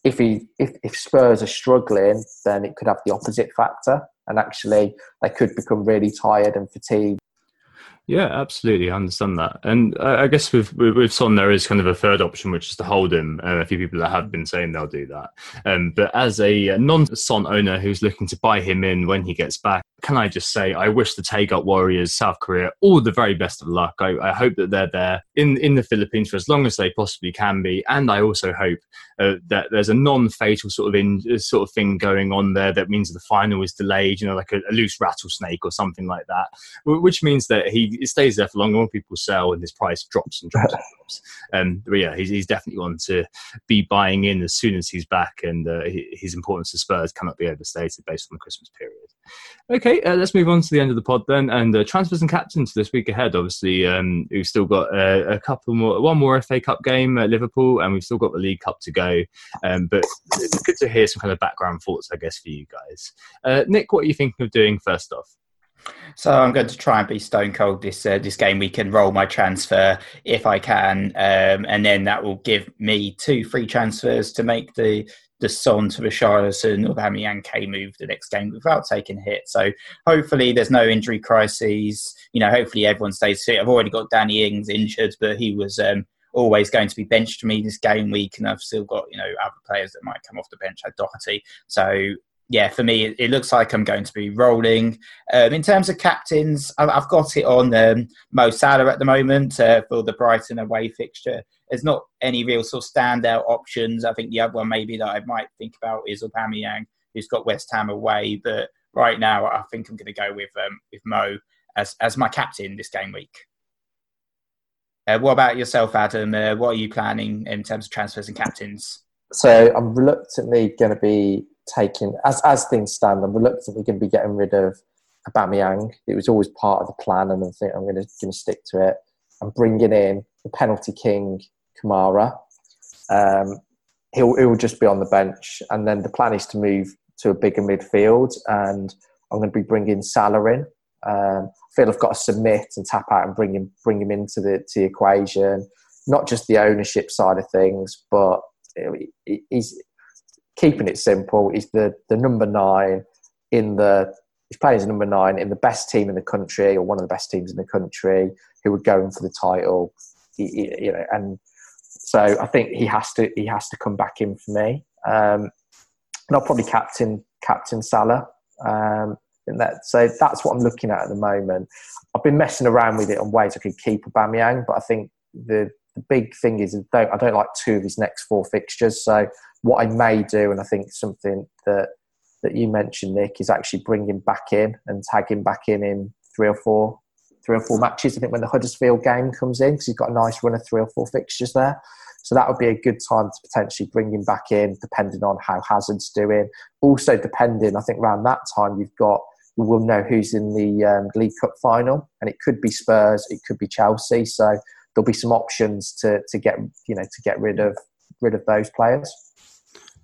if he if, if Spurs are struggling, then it could have the opposite factor, and actually they could become really tired and fatigued. Yeah, absolutely, I understand that, and I guess with, with, with Son there is kind of a third option, which is to hold him. Uh, a few people that have been saying they'll do that, um, but as a non-Son owner who's looking to buy him in when he gets back, can I just say, I wish the Taeguk Warriors, South Korea, all the very best of luck. I, I, hope that they're there in, in the Philippines for as long as they possibly can be. And I also hope uh, that there's a non fatal sort of in, uh, sort of thing going on there that means the final is delayed, you know, like a, a loose rattlesnake or something like that, which means that he stays there for longer, more people sell, and his price drops and drops and drops. Um, but yeah, he's, he's definitely one to be buying in as soon as he's back, and uh, his importance to Spurs cannot be overstated based on the Christmas period. Okay, uh, let's move on to the end of the pod then, and uh, transfers and captains this week ahead. Obviously, um, we've still got uh, a couple more, one more FA Cup game at Liverpool, and we've still got the League Cup to go. Um, but it's good to hear some kind of background thoughts, I guess, for you guys. Uh, Nick, what are you thinking of doing first off? So I'm going to try and be stone cold this uh, this game. We can roll my transfer if I can, um, and then that will give me two free transfers to make the the Son to Richarlison or Aubameyang K move the next game without taking a hit. So hopefully there's no injury crises. You know, hopefully everyone stays fit. I've already got Danny Ings injured, but he was um, always going to be benched for me this game week, and I've still got you know other players that might come off the bench I Doherty. So yeah, for me, it, looks like I'm going to be rolling. Um, in terms of captains, I've got it on um, Mo Salah at the moment uh, for the Brighton away fixture. There's not any real sort of standout options. I think the other one maybe that I might think about is Aubameyang, who's got West Ham away. But right now, I think I'm going to go with um, with Mo as as my captain this game week. Uh, what about yourself, Adam? Uh, what are you planning in terms of transfers and captains? So I'm reluctantly going to be taking, as as things stand, I'm reluctantly going to be getting rid of Aubameyang. It was always part of the plan, and I think I'm going to, going to stick to it. I'm bringing in the penalty king, Kamara. Um, he'll, he'll just be on the bench, and then the plan is to move to a bigger midfield, and I'm going to be bringing Salah in. Um, I feel I've got to submit and tap out and bring him bring him into the, to the equation. Not just the ownership side of things, but he's keeping it simple. He's the, the number nine in the he's playing as number nine in the best team in the country or one of the best teams in the country who would go in for the title. you know, and so I think he has to he has to come back in for me. Um, and I'll probably captain captain Salah. Um, that, so that's what I'm looking at at the moment. I've been messing around with it on ways I could keep Aubameyang, but I think the the big thing is I don't, I don't like two of his next four fixtures. So what I may do, and I think something that that you mentioned, Nick, is actually bringing back in and tag him back in in three or four three or four matches. I think when the Huddersfield game comes in, because he's got a nice run of three or four fixtures there. So that would be a good time to potentially bring him back in, depending on how Hazard's doing. Also, depending, I think around that time you've got we'll know who's in the um, League Cup final, and it could be Spurs, it could be Chelsea. So there'll be some options to to get you know to get rid of rid of those players.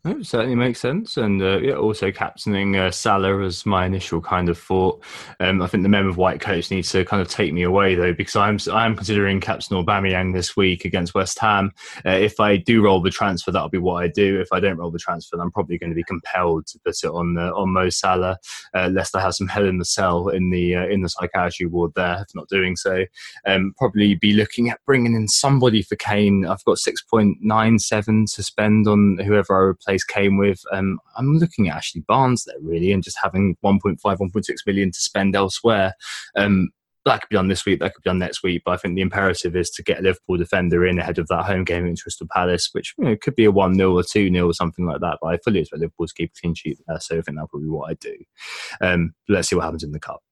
It certainly makes sense, and uh, yeah, also captaining uh, Salah as my initial kind of thought. Um, I think the men of white coats needs to kind of take me away though, because I'm I am considering captain Aubameyang this week against West Ham. Uh, if I do roll the transfer, that'll be what I do. If I don't roll the transfer, I'm probably going to be compelled to put it on uh, on Mo Salah, uh, lest I have some hell in the cell in the uh, in the psychiatry ward there. If not doing so, um, probably be looking at bringing in somebody for Kane. I've got six point nine seven to spend on whoever I replace came with. Um, I'm looking at Ashley Barnes there really, and just having 1.5, 1.6 million to spend elsewhere. Um, that could be done this week, that could be done next week. But I think the imperative is to get a Liverpool defender in ahead of that home game against Crystal Palace, which you know, could be a 1 0 or 2 0 or something like that. But I fully expect Liverpool to keep a clean sheet there. So I think that'll probably be what I do. Um, let's see what happens in the Cup.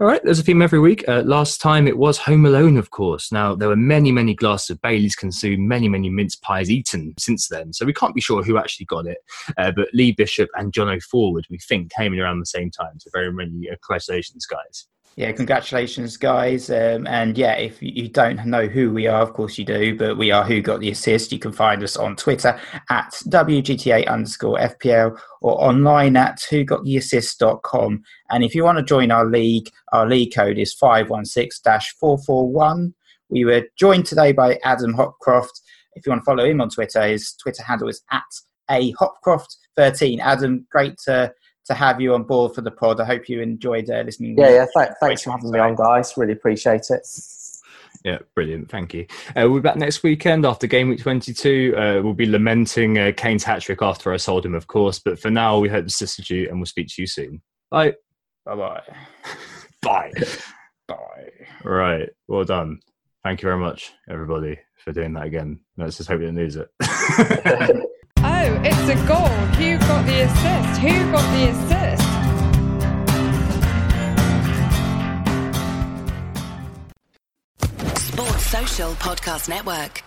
All right, there's a theme every week. Uh, last time it was Home Alone, of course. Now, there were many, many glasses of Bailey's consumed, many, many mince pies eaten since then. So we can't be sure who actually got it. Uh, but Lee Bishop and John O'Forward, we think, came in around the same time. So very many uh, congratulations, guys. Yeah, congratulations, guys. Um, and yeah, if you don't know who we are, of course you do, but we are Who Got the Assist. You can find us on Twitter at WGTA underscore FPL or online at whogottheassist.com. And if you want to join our league, our league code is 516 441. We were joined today by Adam Hopcroft. If you want to follow him on Twitter, his Twitter handle is at a Hopcroft13. Adam, great to to have you on board for the pod. I hope you enjoyed uh, listening. Yeah, yeah. Th- thanks for having me on, guys. Really appreciate it. Yeah, brilliant. Thank you. Uh, we'll be back next weekend after game week 22. Uh, we'll be lamenting uh, Kane's hat trick after I sold him, of course. But for now, we hope to assist you and we'll speak to you soon. Bye. Bye-bye. Bye. Bye. Right. Well done. Thank you very much, everybody, for doing that again. Let's just hope you didn't lose it. a goal. Who got the assist? Who got the assist? Sports Social Podcast Network.